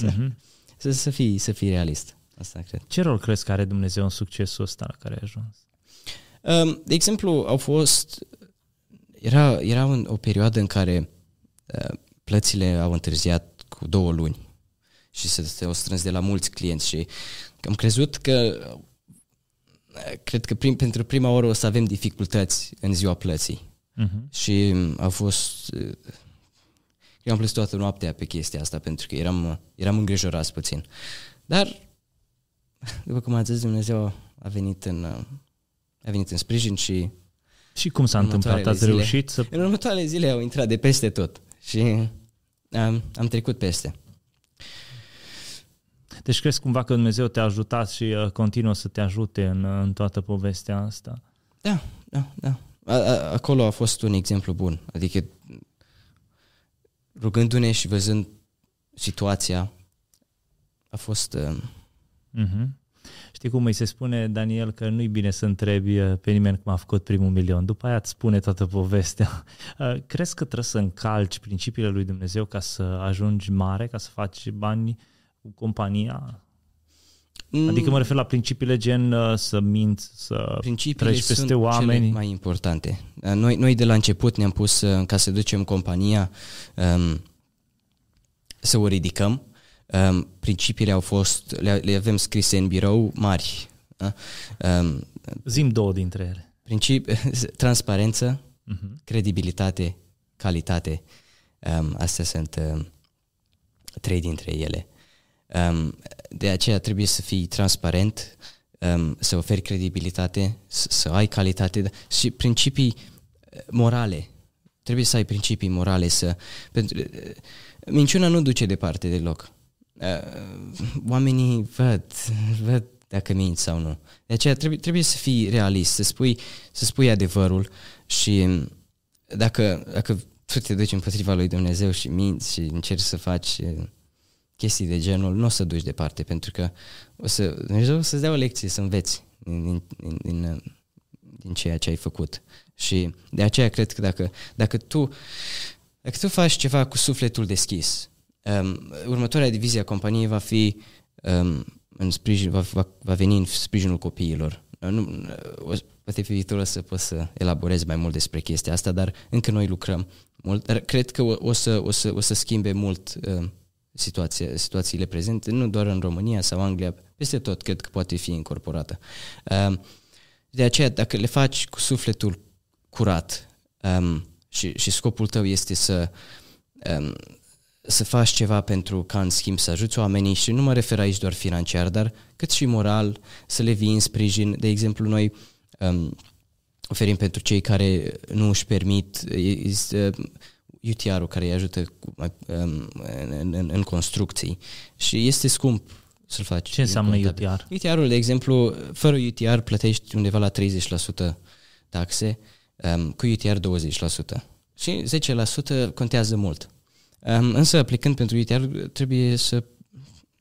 Mhm. Să, să, fii, să fii realist. Asta cred. Ce rol crezi că are Dumnezeu în succesul ăsta la care ai ajuns? Um, de exemplu, au fost... Era, era un, o perioadă în care uh, plățile au întârziat cu două luni și se, se au strâns de la mulți clienți și am crezut că cred că prim, pentru prima oară o să avem dificultăți în ziua plății. Uh-huh. Și a fost... Eu am plâns toată noaptea pe chestia asta pentru că eram, eram îngrijorat puțin. Dar, după cum ați zis, Dumnezeu a venit în, a venit în sprijin și... Și cum s-a întâmplat? Ați zile, reușit să... În următoarele zile au intrat de peste tot și am, am trecut peste. Deci crezi cumva că Dumnezeu te-a ajutat și uh, continuă să te ajute în, uh, în toată povestea asta? Da, da, da. A, a, acolo a fost un exemplu bun. Adică rugându-ne și văzând situația a fost... Uh... Uh-huh. Știi cum îi se spune, Daniel, că nu-i bine să întrebi uh, pe nimeni cum a făcut primul milion. După aia îți spune toată povestea. Crezi că trebuie să încalci principiile lui Dumnezeu ca să ajungi mare, ca să faci bani cu compania? Mm. Adică mă refer la principiile gen uh, să minți, să principiile treci peste sunt oameni. Cele mai importante. Uh, noi, noi de la început ne-am pus uh, ca să ducem compania um, să o ridicăm. Um, principiile au fost, le, le avem scrise în birou mari. Um, Zim două dintre ele. Principi, transparență, uh-huh. credibilitate, calitate. Um, astea sunt um, trei dintre ele. Um, de aceea trebuie să fii transparent, um, să oferi credibilitate, să, să ai calitate și principii uh, morale. Trebuie să ai principii morale. Să, pentru, uh, minciuna nu duce departe deloc. Uh, oamenii văd, văd dacă minți sau nu. De aceea trebuie, trebuie să fii realist, să spui, să spui adevărul și um, dacă, dacă tu te duci împotriva lui Dumnezeu și minți și încerci să faci uh, chestii de genul, nu o să duci departe, pentru că o să, Dumnezeu o să-ți dea o lecție, să înveți din, din, din, din ceea ce ai făcut. Și de aceea cred că dacă, dacă tu dacă tu faci ceva cu sufletul deschis, um, următoarea divizie a companiei va fi um, în sprijin, va, va, va veni în sprijinul copiilor. Nu, o, poate pe viitor să pot să elaborez mai mult despre chestia asta, dar încă noi lucrăm mult, dar cred că o, o, să, o, să, o să schimbe mult uh, situație, situațiile prezente, nu doar în România sau Anglia, peste tot cred că poate fi incorporată. Um, de aceea, dacă le faci cu sufletul curat um, și, și scopul tău este să, um, să faci ceva pentru ca în schimb să ajuți oamenii și nu mă refer aici doar financiar, dar cât și moral, să le vii în sprijin. De exemplu, noi um, oferim pentru cei care nu își permit, este, UTR-ul care îi ajută cu, um, în, în, în construcții și este scump să-l faci. Ce înseamnă UTR? UTR-ul, de exemplu, fără UTR plătești undeva la 30% taxe, um, cu UTR 20%. Și 10% contează mult. Um, însă, aplicând pentru UTR, trebuie să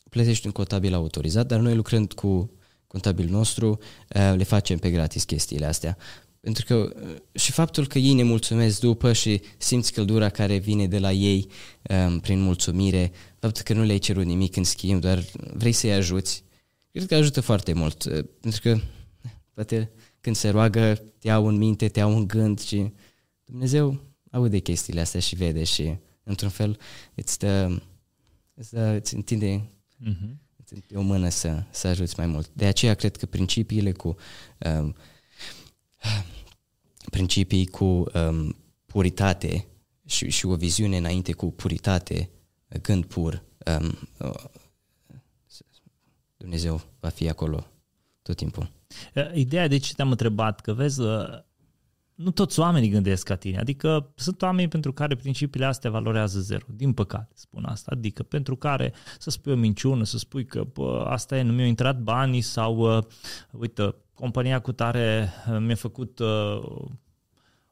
plătești un contabil autorizat, dar noi lucrând cu contabilul nostru, uh, le facem pe gratis chestiile astea. Pentru că uh, și faptul că ei ne mulțumesc după și simți căldura care vine de la ei um, prin mulțumire, faptul că nu le-ai cerut nimic în schimb, doar vrei să-i ajuți, cred că ajută foarte mult. Uh, pentru că poate când se roagă, te iau în minte, te iau în gând și Dumnezeu aude chestiile astea și vede și într-un fel îți, dă, îți, dă, îți întinde uh-huh. îți întinde o mână să, să ajuți mai mult. De aceea cred că principiile cu um, principii cu um, puritate și, și o viziune înainte cu puritate, gând pur, um, uh, Dumnezeu va fi acolo tot timpul. Ideea de ce te-am întrebat, că vezi, uh, nu toți oamenii gândesc ca tine, adică sunt oameni pentru care principiile astea valorează zero, din păcate spun asta, adică pentru care să spui o minciună, să spui că bă, asta e, nu mi-au intrat banii sau, uh, uite, compania cu tare uh, mi-a făcut uh,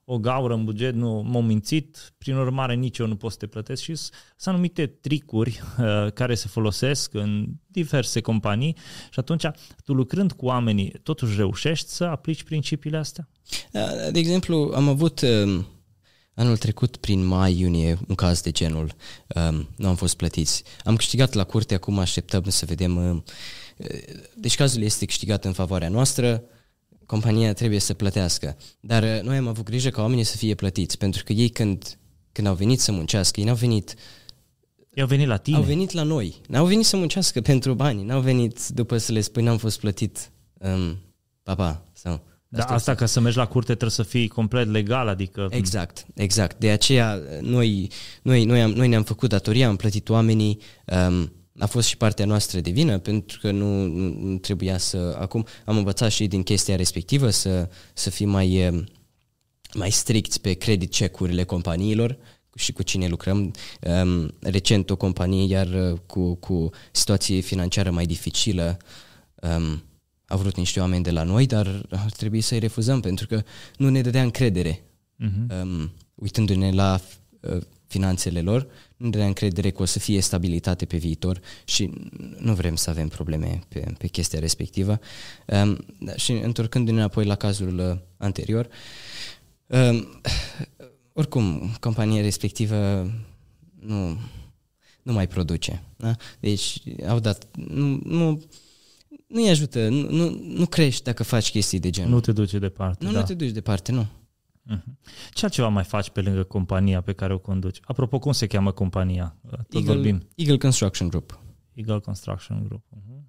o gaură în buget, nu m-au mințit, prin urmare nici eu nu pot să te plătesc și sunt anumite tricuri uh, care se folosesc în diverse companii și atunci tu lucrând cu oamenii totuși reușești să aplici principiile astea? Da, de exemplu, am avut um, anul trecut prin mai-iunie un caz de genul, um, nu am fost plătiți. Am câștigat la curte, acum așteptăm să vedem uh, deci cazul este câștigat în favoarea noastră, compania trebuie să plătească. Dar uh, noi am avut grijă ca oamenii să fie plătiți, pentru că ei când, când au venit să muncească, ei n-au venit ei au venit la tine. Au venit la noi. N-au venit să muncească pentru bani. N-au venit după să le spui n-am fost plătit um, papa sau da, asta, asta ca să mergi la curte trebuie să fii complet legal, adică... Exact, exact. De aceea noi, noi, noi, am, noi ne-am făcut datoria, am plătit oamenii, um, a fost și partea noastră de vină, pentru că nu, nu, nu trebuia să... Acum am învățat și din chestia respectivă să, să fim mai, um, mai stricți pe credit check-urile companiilor și cu cine lucrăm. Um, recent o companie, iar uh, cu, cu situație financiară mai dificilă, um, a vrut niște oameni de la noi, dar ar trebui să-i refuzăm pentru că nu ne dădea încredere. Uh-huh. Um, uitându-ne la uh, finanțele lor, nu ne dădea încredere că o să fie stabilitate pe viitor și nu vrem să avem probleme pe, pe chestia respectivă. Um, și întorcându-ne înapoi la cazul uh, anterior, um, oricum, compania respectivă nu, nu mai produce. Da? Deci au dat... Nu, nu, nu-i ajută, nu, nu, nu crești dacă faci chestii de genul. Nu te duce departe. Nu, da. nu te duci departe, nu. Uh-huh. Ce altceva mai faci pe lângă compania pe care o conduci? Apropo, cum se cheamă compania? Tot Eagle, vorbim. Eagle Construction Group. Eagle Construction Group. Uh-huh.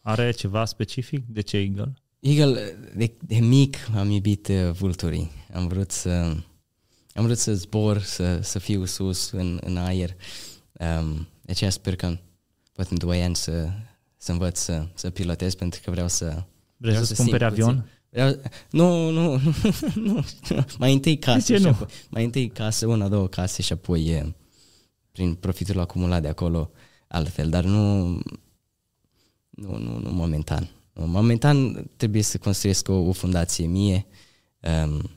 Are ceva specific? De ce Eagle? Eagle, de, de mic am iubit uh, vulturii. Am vrut să am vrut să zbor, să, să fiu sus în, în aer. Um, de aceea sper că poate în doi ani să, să învăț să, să pilotez pentru că vreau să... Vrei vreau să, să cumperi avion? Vreau, nu, nu, nu, nu, mai întâi casă. De ce nu? Apoi, mai întâi casă, una, două case și apoi e, prin profitul acumulat de acolo altfel, dar nu, nu, nu, nu momentan. Momentan trebuie să construiesc o, o fundație mie um,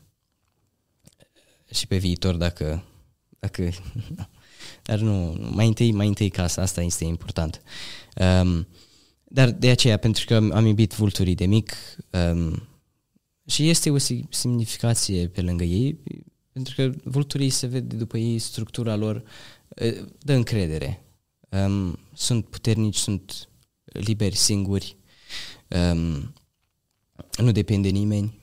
și pe viitor dacă, dacă dar nu, mai întâi, mai întâi casa, asta este important. Um, dar de aceea, pentru că am iubit vulturii de mic um, și este o semnificație pe lângă ei, pentru că vulturii se vede după ei, structura lor dă încredere. Um, sunt puternici, sunt liberi, singuri, um, nu depinde nimeni.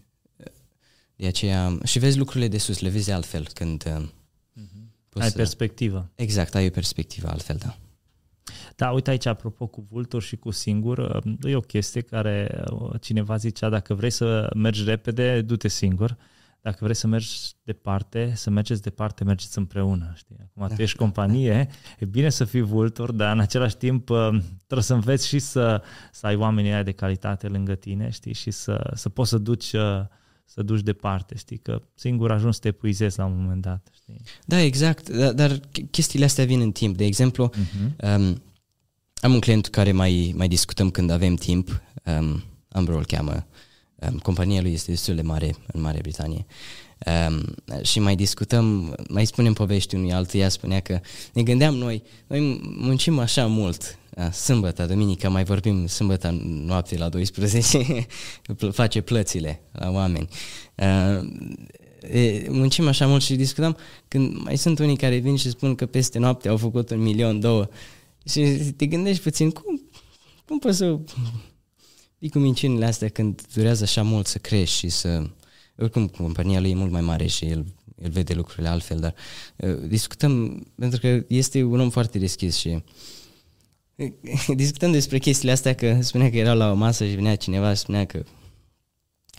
De aceea, și vezi lucrurile de sus, le vezi altfel când... Uh-huh. Ai să, perspectivă. Exact, ai o perspectivă altfel, da. Da, uite aici, apropo cu vulturi și cu singur, e o chestie care cineva zicea, dacă vrei să mergi repede, du-te singur. Dacă vrei să mergi departe, să mergeți departe, mergeți împreună. Știi? Acum tu ești companie, e bine să fii vultur, dar în același timp trebuie să înveți și să, să ai oamenii de calitate lângă tine știi? și să, să poți să duci să duci departe, știi, că singur ajungi să te epuizezi la un moment dat, știi. Da, exact, dar, dar chestiile astea vin în timp. De exemplu, uh-huh. um, am un client care mai, mai discutăm când avem timp, um, Ambro îl cheamă, um, compania lui este destul de mare în Marea Britanie. Um, și mai discutăm, mai spunem povești unui altuia, spunea că ne gândeam noi, noi muncim așa mult sâmbătă, duminică, mai vorbim sâmbătă noapte la 12, face plățile la oameni. Muncim așa mult și discutăm când mai sunt unii care vin și spun că peste noapte au făcut un milion, două și te gândești puțin cum, cum poți să fii cu minciunile astea când durează așa mult să crești și să... Oricum, compania lui e mult mai mare și el, el vede lucrurile altfel, dar uh, discutăm pentru că este un om foarte deschis și uh, discutăm despre chestiile astea, că spunea că era la o masă și venea cineva și spunea că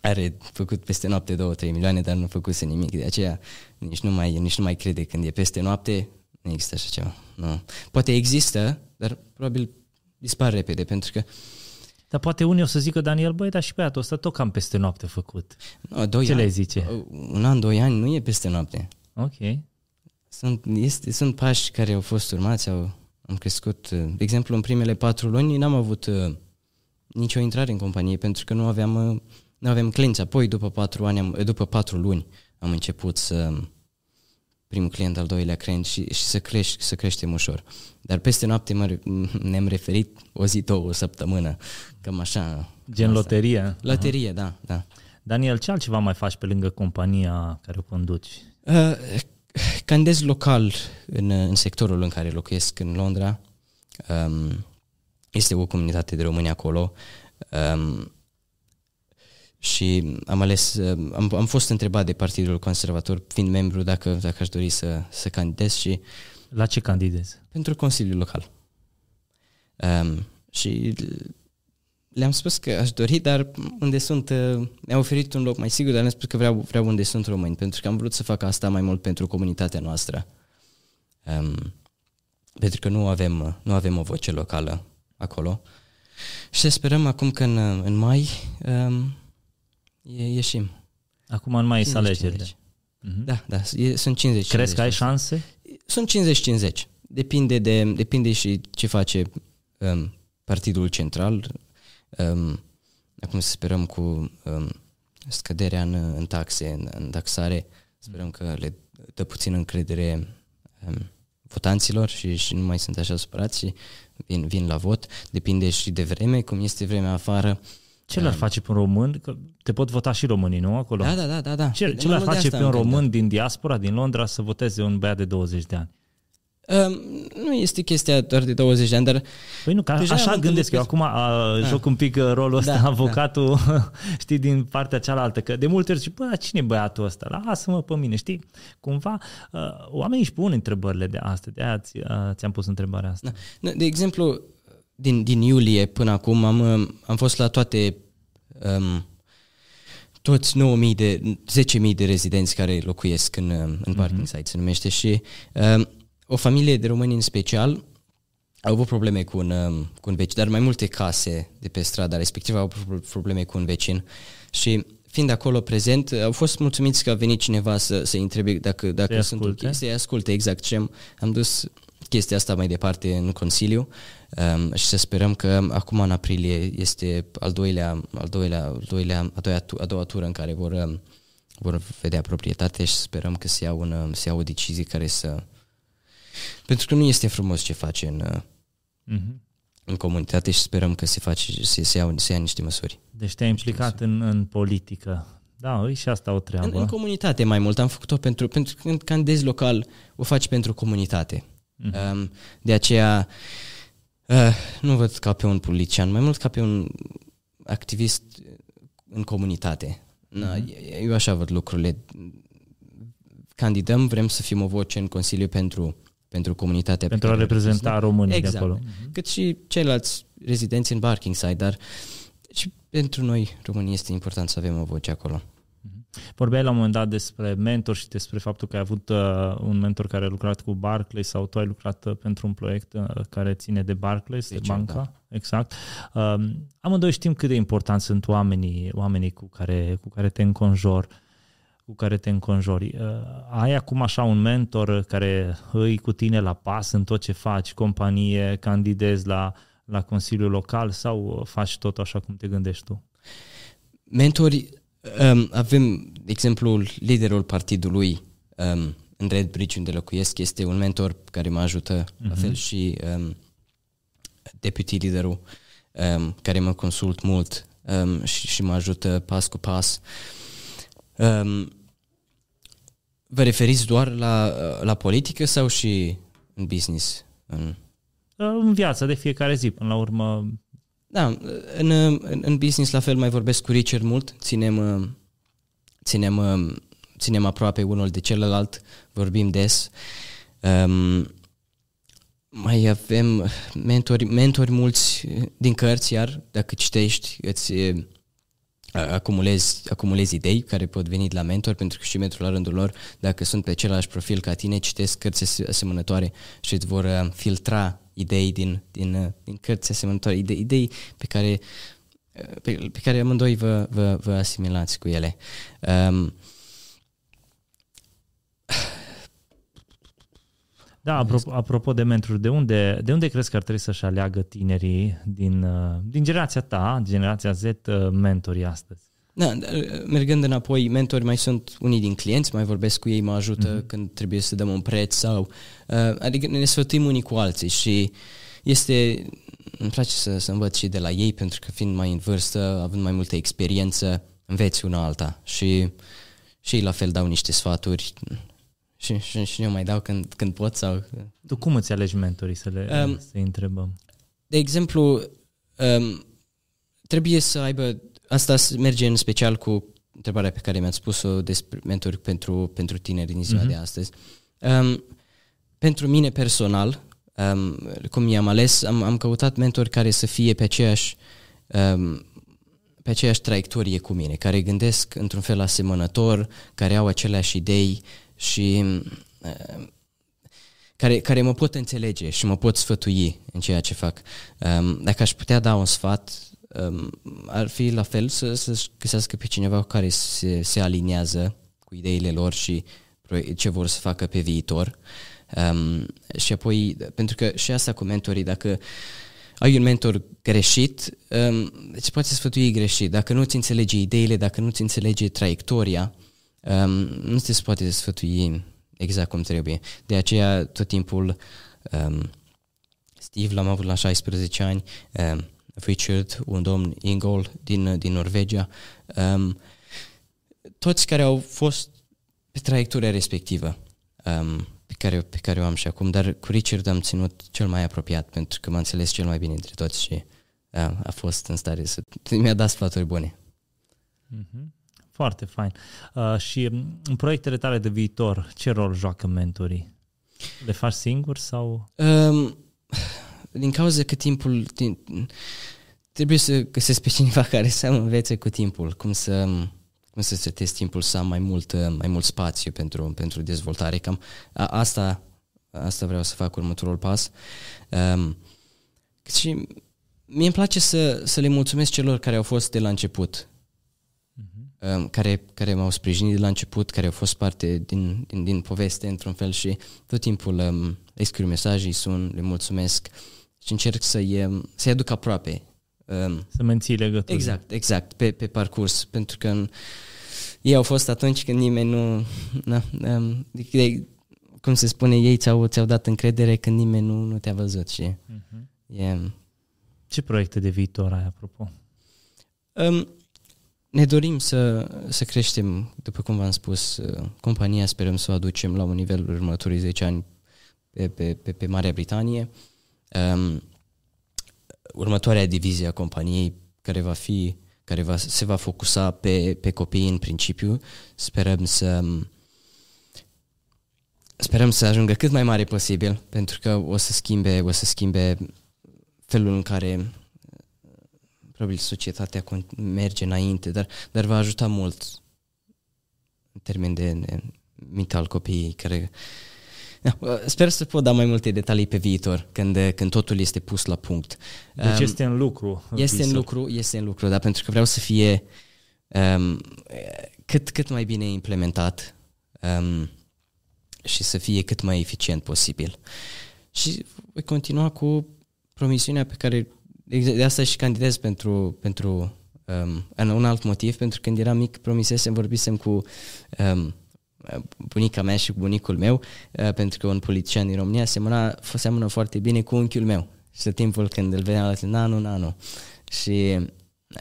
are făcut peste noapte 2-3 milioane, dar nu făcuse nimic. De aceea nici nu, mai, nici nu mai crede când e peste noapte, nu există așa ceva. Nu. Poate există, dar probabil dispar repede, pentru că dar poate unii o să zică, Daniel, băi, dar și băiatul ăsta tot cam peste noapte făcut. No, doi Ce ani, le zice? Un an, doi ani nu e peste noapte. Ok. Sunt, este, sunt pași care au fost urmați, au, am crescut, uh, de exemplu, în primele patru luni n-am avut uh, nicio intrare în companie pentru că nu aveam, uh, nu aveam clienți. Apoi, după patru, ani, am, după patru luni, am început să primul client, al doilea client și, și să, crești, să creștem ușor. Dar peste noapte mă, ne-am referit o zi, două, o săptămână, cam așa. Gen asta. loterie. Loterie, uh-huh. da, da. Daniel, ce altceva mai faci pe lângă compania care o conduci? Uh, candez local în, în sectorul în care locuiesc în Londra. Um, este o comunitate de români acolo. Um, și am ales, uh, am, am fost întrebat de Partidul Conservator, fiind membru, dacă, dacă aș dori să, să candidez și La ce candidezi? pentru Consiliul Local. Um, și le-am spus că aș dori, dar unde sunt, uh, mi-au oferit un loc mai sigur, dar le-am spus că vreau, vreau unde sunt români, pentru că am vrut să fac asta mai mult pentru comunitatea noastră. Um, pentru că nu avem, nu avem o voce locală acolo. Și să sperăm acum că în, în mai um, e, ieșim. Acum nu mai sunt 50-50. alegerile. Mhm. Da, da, e, sunt 50 Crezi că ai șanse? Sunt 50-50. Depinde, de, depinde și ce face um, Partidul Central. Um, acum să sperăm cu um, scăderea în, în taxe, în, în taxare, sperăm că le dă puțin încredere um, votanților și, și nu mai sunt așa supărați și vin, vin la vot. Depinde și de vreme, cum este vremea afară. Ce le-ar face pe un român? Că te pot vota și românii, nu? Acolo. Da, da, da, da. da. Ce, Mai ce le-ar mult de face asta pe un am gândit. român din diaspora, din Londra, să voteze un băiat de 20 de ani? Um, nu este chestia doar de 20 de ani, dar Păi nu, că Deja așa am gândesc eu. întâlnit Acum a, joc un pic uh, rolul ăsta, Da, avocatul, știi, din partea cealaltă. Că de multe ori zici, bă, cine e băiatul ăsta? Lasă-mă pe mine, știi? Cumva, uh, oamenii își pun întrebările de astăzi. De aia ți, uh, ți-am pus întrebarea asta. Da, De exemplu, din, din iulie până acum am, um, am fost la toate um, toți 9.000 de, 10.000 de rezidenți care locuiesc în, um, în parking site, se numește, și um, o familie de români în special au avut probleme cu un, um, cu un vecin, dar mai multe case de pe strada respectivă au avut pro- probleme cu un vecin și fiind acolo prezent, au fost mulțumiți că a venit cineva să, să întrebe dacă, dacă Să-i sunt asculte. ok, să-i asculte exact și am, am dus chestia asta mai departe în Consiliu um, și să sperăm că acum în aprilie este al doilea, al doilea, al doilea, a, doua, tu- a doua tură în care vor, um, vor vedea proprietate și sperăm că se iau, un, um, se iau o decizie care să... Pentru că nu este frumos ce face în, uh, Mhm. în comunitate și sperăm că se face, se, se, iau, se ia niște măsuri. Deci te-ai implicat în, în politică. Da, e și asta o În, treabă. în comunitate mai mult, am făcut-o pentru, pentru că când candidezi local, o faci pentru comunitate. Mhm. Um, de aceea uh, nu văd ca pe un politician, mai mult ca pe un activist în comunitate. Na, Mhm. Eu așa văd lucrurile. Candidăm, vrem să fim o voce în Consiliu pentru, pentru comunitatea pe pentru a care o reprezenta reprezentăm. românii exact. de acolo. Cât și ceilalți rezidenți în Barkingside, dar și pentru noi românii este important să avem o voce acolo. Vorbeai la un moment dat despre mentor și despre faptul că ai avut uh, un mentor care a lucrat cu Barclays sau tu ai lucrat uh, pentru un proiect uh, care ține de Barclays, de Deci, banca. da. Exact. Um, amândoi știm cât de important sunt oamenii, oamenii cu care, cu care te înconjori cu care te înconjori. Uh, ai acum așa un mentor care îi cu tine la pas în tot ce faci, companie, candidezi la, la Consiliul Local sau uh, faci tot așa cum te gândești tu? Mentori, um, avem, de exemplu, liderul partidului um, în Red Bridge unde locuiesc, este un mentor care mă ajută, uh-huh. la fel și um, deputy liderul um, care mă consult mult um, și, și mă ajută pas cu pas. Um, vă referiți doar la, la politică sau și în business? În, În viața de fiecare zi, până la urmă, Da, în, în, în business la fel mai vorbesc cu Richard mult, ținem, uh, ținem, uh, ținem aproape unul de celălalt, vorbim des. Um, mai avem mentori, mentori mulți din cărți, iar dacă citești, îți uh, acumulezi, acumulezi idei care pot veni de la mentor, pentru că și mentorul la rândul lor, dacă sunt pe același profil ca tine, citesc cărți ase- asemănătoare și îți vor uh, filtra idei din, din, uh, din cărți asemănătoare, idei, idei pe care uh, pe, pe care amândoi vă, vă, vă asimilați cu ele. Um, Da, apropo, apropo de mentori, de unde, de unde crezi că ar trebui să-și aleagă tinerii din, uh, din generația ta, generația Z, uh, mentorii astăzi? Da, dar, mergând înapoi, mentori mai sunt unii din clienți, mai vorbesc cu ei, mă ajută mm-hmm. când trebuie să dăm un preț sau... Uh, adică ne sfătuim unii cu alții și este... Îmi place să, să învăț și de la ei pentru că fiind mai în vârstă, având mai multă experiență, înveți una alta și, și ei la fel dau niște sfaturi și, și, și eu mai dau când, când pot sau... Tu cum îți alegi mentorii să le Um, să întrebăm? De exemplu, um, trebuie să aibă asta merge în special cu întrebarea pe care mi-ați spus-o despre mentori pentru, pentru tineri din ziua mm-hmm. de astăzi. Um, pentru mine personal, um, cum i-am ales, am, am căutat mentori care să fie pe aceeași um, pe aceeași traiectorie cu mine, care gândesc într-un fel asemănător, care au aceleași idei și uh, care, care mă pot înțelege și mă pot sfătui în ceea ce fac. Um, dacă aș putea da un sfat, um, ar fi la fel să, să găsească pe cineva care se, se aliniază cu ideile lor și ce vor să facă pe viitor. Um, și apoi, pentru că și asta cu mentorii, dacă ai un mentor greșit, um, deci poate sfătui greșit. Dacă nu-ți înțelege ideile, dacă nu-ți înțelege traiectoria, um, nu ți se poate sfătui exact cum trebuie. De aceea tot timpul um, Steve l-am avut la 16 ani, um, Richard, un domn Ingol din, din Norvegia, um, toți care au fost pe traiectoria respectivă um, pe, care, pe care o am și acum, dar cu Richard am ținut cel mai apropiat pentru că m-a înțeles cel mai bine dintre toți și uh, a fost în stare să mi-a dat sfaturi bune. Mm-hmm. Foarte fain. Uh, și în proiectele tale de viitor, ce rol joacă mentorii? Le faci singur sau? Um, din cauza că timpul... Din, trebuie să găsesc pe cineva care să învețe cu timpul, cum să cum să setezi timpul să am mai mult, mai mult spațiu pentru, pentru dezvoltare. Cam a, asta, asta vreau să fac următorul pas. Um, și mie îmi place să, să le mulțumesc celor care au fost de la început Um, care, care m-au sprijinit de la început, care au fost parte din, din, din poveste într-un fel și tot timpul um, îi scriu mesaje, îi sun, le mulțumesc și încerc să-i, um, să-i aduc aproape. Um, să menții legătura. Exact, exact, pe, pe parcurs, pentru că în, ei au fost atunci când nimeni nu... Na, um, de, cum se spune, ei ți-au, ți-au dat încredere când nimeni nu, nu te-a văzut și uh-huh. e... Ce proiecte de viitor ai, apropo? Um, ne dorim să, să creștem, după cum v-am spus, uh, compania sperăm să o aducem la un nivel următorii 10 ani pe, pe, pe, pe Marea Britanie. Um, următoarea divizie a companiei care va fi care va, se va focusa pe, pe copii în principiu. Sperăm să sperăm să ajungă cât mai mare posibil pentru că o să schimbe, o să schimbe felul în care probabil societatea merge înainte, dar, dar va ajuta mult în termen de, de mental copiii care... Da, sper să pot da mai multe detalii pe viitor, când, când totul este pus la punct. Deci um, este în lucru. Este în lucru, este în lucru, da, pentru că vreau să fie um, cât, cât mai bine implementat um, și să fie cât mai eficient posibil. Și voi continua cu promisiunea pe care de asta și candidez pentru, pentru um, un alt motiv, pentru că când eram mic promisesem, vorbisem cu um, bunica mea și cu bunicul meu, uh, pentru că un politician din România semăna, seamănă foarte bine cu unchiul meu. Și de timpul când îl vedeam la nanu, nanu. Și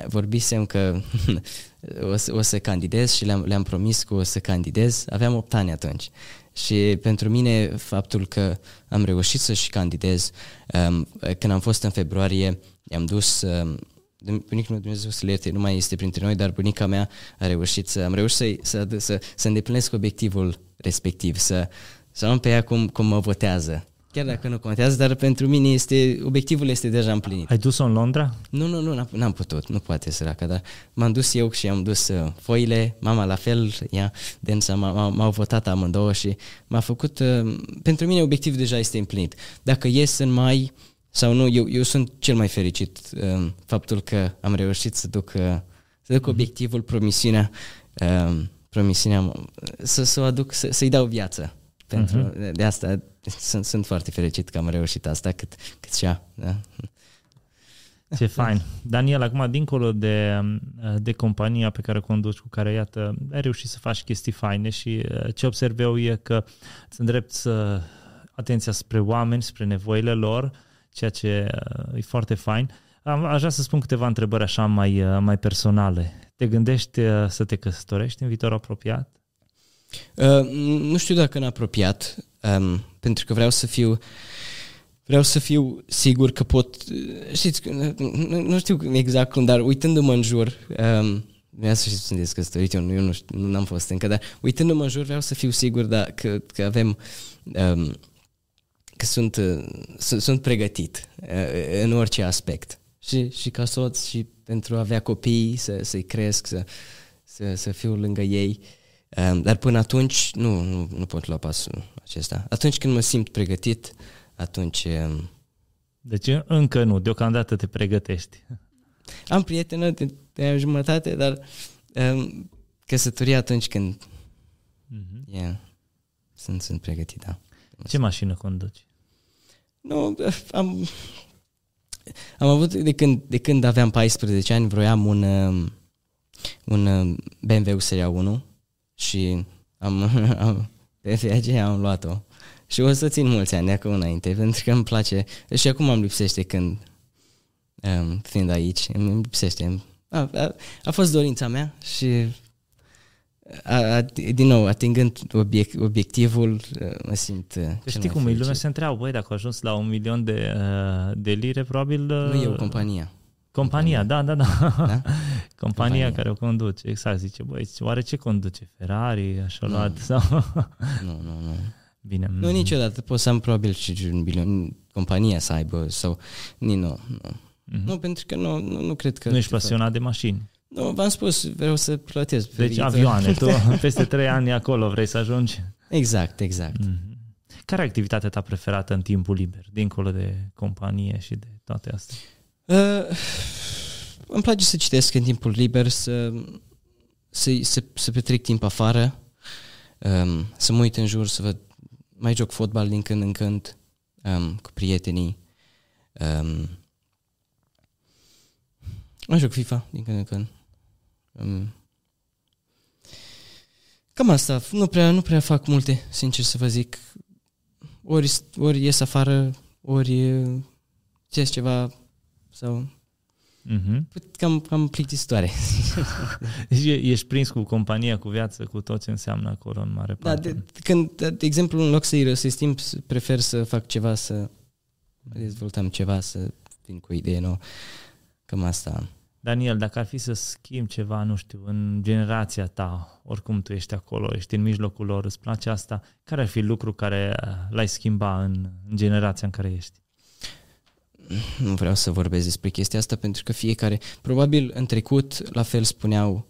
vorbisem că o, să, o să candidez și le-am, le-am promis că o să candidez. Aveam 8 ani atunci. Și pentru mine faptul că am reușit să și candidez, um, când am fost în februarie, i-am dus, um, bunicul meu Dumnezeu să le ierte, nu mai este printre noi, dar bunica mea a reușit să, am reușit să, să, să, să îndeplinesc obiectivul respectiv, să, să am pe ea cum, cum mă votează. Chiar dacă nu contează, dar pentru mine este, obiectivul este deja împlinit. Ai dus-o în Londra? Nu, nu, nu, n-am, putut, nu poate săraca, dar m-am dus eu și am dus uh, foile, mama la fel, ea, Densa, m-au votat amândouă și m-a făcut, uh, pentru mine obiectivul deja este împlinit. Dacă ies în mai sau nu, eu, eu sunt cel mai fericit uh, faptul că am reușit să duc, uh, să duc mhm. obiectivul, promisiunea, uh, promisiunea să, să o aduc, să, să-i dau viață. Pentru, uh-huh. De asta sunt, sunt foarte fericit că am reușit asta cât, cât și ea. Da? Ce fain. Daniel, acum, dincolo de, de compania pe care o conduci, cu care, iată, ai reușit să faci chestii faine și uh, ce observ eu e că îți îndrepți uh, atenția spre oameni, spre nevoile lor, ceea ce uh, e foarte fain. Aș vrea să spun câteva întrebări așa mai, mai personale. Te gândești să te căsătorești în viitor apropiat? Uh, nu știu dacă în apropiat, um, pentru că vreau să fiu vreau să fiu sigur că pot, știți, nu, nu știu exact cum, dar uitându-mă în jur, um, vreau să știți, sunteți căsătorit, eu nu, eu nu știu, nu am fost încă, dar uitându-mă în jur vreau să fiu sigur da, că, că avem, um, că sunt, uh, sunt, sunt pregătit uh, în orice aspect. Și, și ca soț și pentru a avea copii, să, să-i cresc, să, să, să fiu lângă ei. Um, dar până atunci nu, nu, nu pot lua pasul acesta. Atunci când mă simt pregătit, atunci... Um, deci încă nu, deocamdată te pregătești. Am prietenă de, de jumătate, dar um, căsătoria atunci când mm-hmm. yeah, sunt, sunt pregătit, da. Ce mașină conduci? Nu, am, am avut de când, de când aveam 14 ani, vroiam un, um, un um, BMW Seria 1 și am, am pe aceea am luat-o. Și o să țin mulți ani de acum înainte, pentru că îmi place. Și acum îmi lipsește când, um, fiind aici, îmi lipsește. A, a, a fost dorința mea și a, a, din nou, atingând obiect, obiectivul, mă simt că Știi cum, lumea se întreabă, băi, dacă a ajuns la un milion de, de lire, probabil... Nu eu, compania. Compania, da, da, da. da? Compania, Compania care o conduce, exact, zice, băi, oare ce conduce? Ferrari, așa nu. luat? Sau... nu, nu, nu. Bine. Nu, niciodată. Pot să am probabil și un bilion, compania să aibă sau... Nu, nu. Mm-hmm. Nu, pentru că nu, nu, nu cred că... Nu ești pasionat de mașini. Nu, v-am spus, vreau să plătesc. Pe deci viitor. avioane, tu peste trei ani acolo vrei să ajungi? Exact, exact. Mm-hmm. Care e activitatea ta preferată în timpul liber, dincolo de companie și de toate astea? Uh, îmi place să citesc în timpul liber, să, să, să, să petrec timp afară, um, să mă uit în jur, să văd, mai joc fotbal din când în când um, cu prietenii. Um, mai joc FIFA din când în când. Um, cam asta. Nu prea, nu prea fac multe, sincer să vă zic. Ori, ori ies afară, ori ce ceva sau Mm-hmm. Cam, cam plictisitoare. deci ești prins cu compania, cu viață, cu tot ce înseamnă acolo în mare da, parte. Da, de, când, de, de exemplu, în loc să irosesc timp, prefer să fac ceva, să dezvoltăm ceva, să vin cu o idee nouă. Cam asta. Daniel, dacă ar fi să schimb ceva, nu știu, în generația ta, oricum tu ești acolo, ești în mijlocul lor, îți place asta, care ar fi lucru care l-ai schimba în, în generația în care ești? Nu vreau să vorbesc despre chestia asta pentru că fiecare, probabil în trecut, la fel spuneau,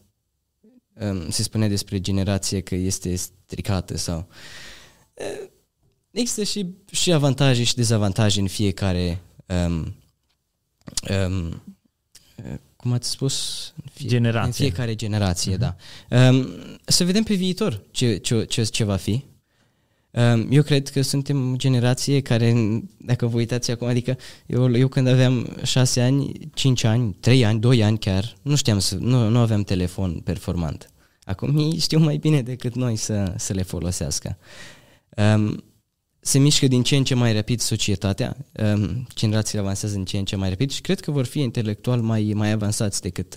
um, se spunea despre generație că este stricată sau... Există și, și avantaje și dezavantaje în fiecare um, um, cum ați spus? Fie, generație. În fiecare generație, uh-huh. da. Um, să vedem pe viitor ce, ce, ce, ce va fi. Ehm, eu cred că suntem o generație care, dacă vă uitați acum, adică eu, eu când aveam șase ani, cinci ani, trei ani, doi ani chiar, nu știam să, nu, nu aveam telefon performant. Acum ei știu mai bine decât noi să, să le folosească. Um, se mișcă din ce în ce mai rapid societatea, um, generațiile avansează din ce în ce mai rapid și cred că vor fi intelectual mai, mai avansați decât,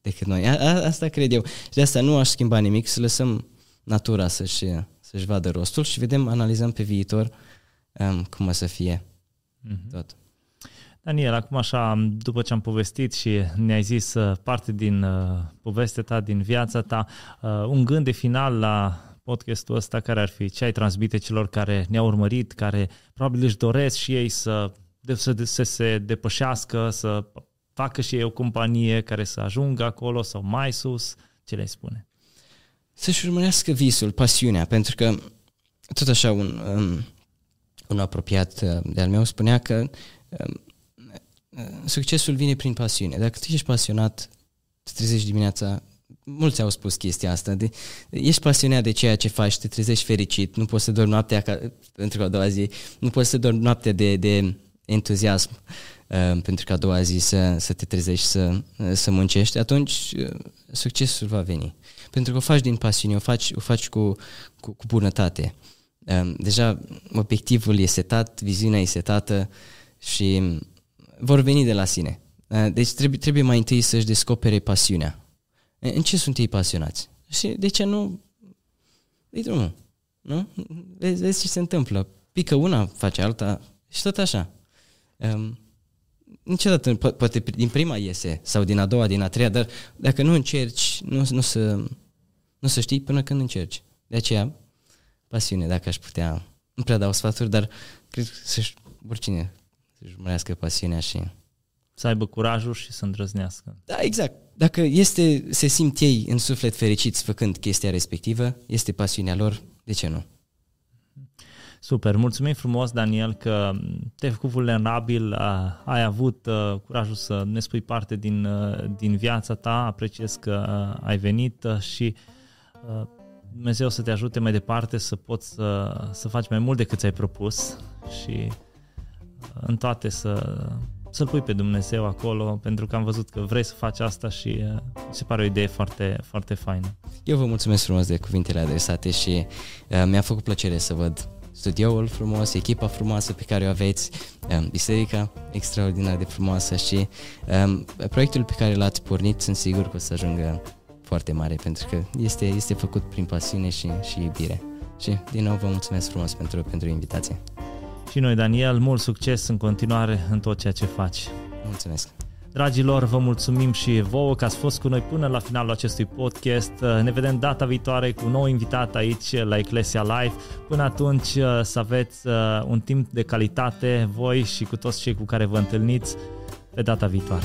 decât noi. A, a, asta cred eu. Și de asta nu aș schimba nimic, să lăsăm natura să-și să-și vadă rostul și vedem, analizăm pe viitor um, cum o să fie mm-hmm. tot. Daniel, acum așa, după ce am povestit și ne-ai zis uh, parte din uh, povestea ta, din viața ta, uh, un gând de final la podcastul ăsta care ar fi ce ai transmite celor care ne-au urmărit, care probabil își doresc și ei să, de, să, de, să se depășească, să facă și ei o companie care să ajungă acolo sau mai sus, ce le spune? Să-și urmărească visul, pasiunea, pentru că tot așa un, um, un apropiat uh, de-al meu spunea că um, succesul vine prin pasiune. Dacă tu ești pasionat, te trezești dimineața, mulți au spus chestia asta, de, ești pasionat de ceea ce faci, te trezești fericit, nu poți să dormi noaptea ca, pentru a doua zi, nu poți să dormi noaptea de, de entuziasm uh, pentru că a doua zi să, să te trezești, să, să muncești, atunci uh, succesul va veni pentru că o faci din pasiune, o faci, o faci cu, cu, cu bunătate. Um, deja obiectivul e setat, viziunea e setată și vor veni de la sine. Uh, deci trebuie, trebuie mai întâi să-și descopere pasiunea. În ce sunt ei pasionați? Și de ce nu dă drumul? Nu? Vezi, vezi ce se întâmplă. Pică una, face alta și tot așa. um, niciodată, po- poate din prima iese sau din a doua, din a treia, dar dacă nu încerci, nu, nu, să, nu să știi până când încerci. De aceea, pasiune, dacă aș putea, nu prea dau sfaturi, dar cred că să-și, oricine să-și urmărească pasiunea și... Să aibă curajul și să îndrăznească. Da, exact. Dacă este, se simt ei în suflet fericiți făcând chestia respectivă, este pasiunea lor, de ce nu? Super, mulțumim frumos, Daniel, că te-ai făcut vulnerabil, ai avut uh, curajul să ne spui parte din, uh, din viața ta, apreciez că uh, ai venit și Dumnezeu să te ajute mai departe să poți să, să faci mai mult decât ți-ai propus și în toate să, să-L pui pe Dumnezeu acolo, pentru că am văzut că vrei să faci asta și mi se pare o idee foarte, foarte faină. Eu vă mulțumesc frumos de cuvintele adresate și uh, mi-a făcut plăcere să văd studioul frumos, echipa frumoasă pe care o aveți, um, biserica extraordinar de frumoasă și um, proiectul pe care l-ați pornit sunt sigur că o să ajungă foarte mare pentru că este, este făcut prin pasiune și, și iubire. Și din nou vă mulțumesc frumos pentru, pentru invitație. Și noi, Daniel, mult succes în continuare în tot ceea ce faci. Mulțumesc! Dragilor, vă mulțumim și vouă că ați fost cu noi până la finalul acestui podcast. Ne vedem data viitoare cu un nou invitat aici la Ecclesia Live. Până atunci să aveți uh, un timp de calitate voi și cu toți cei cu care vă întâlniți pe data viitoare.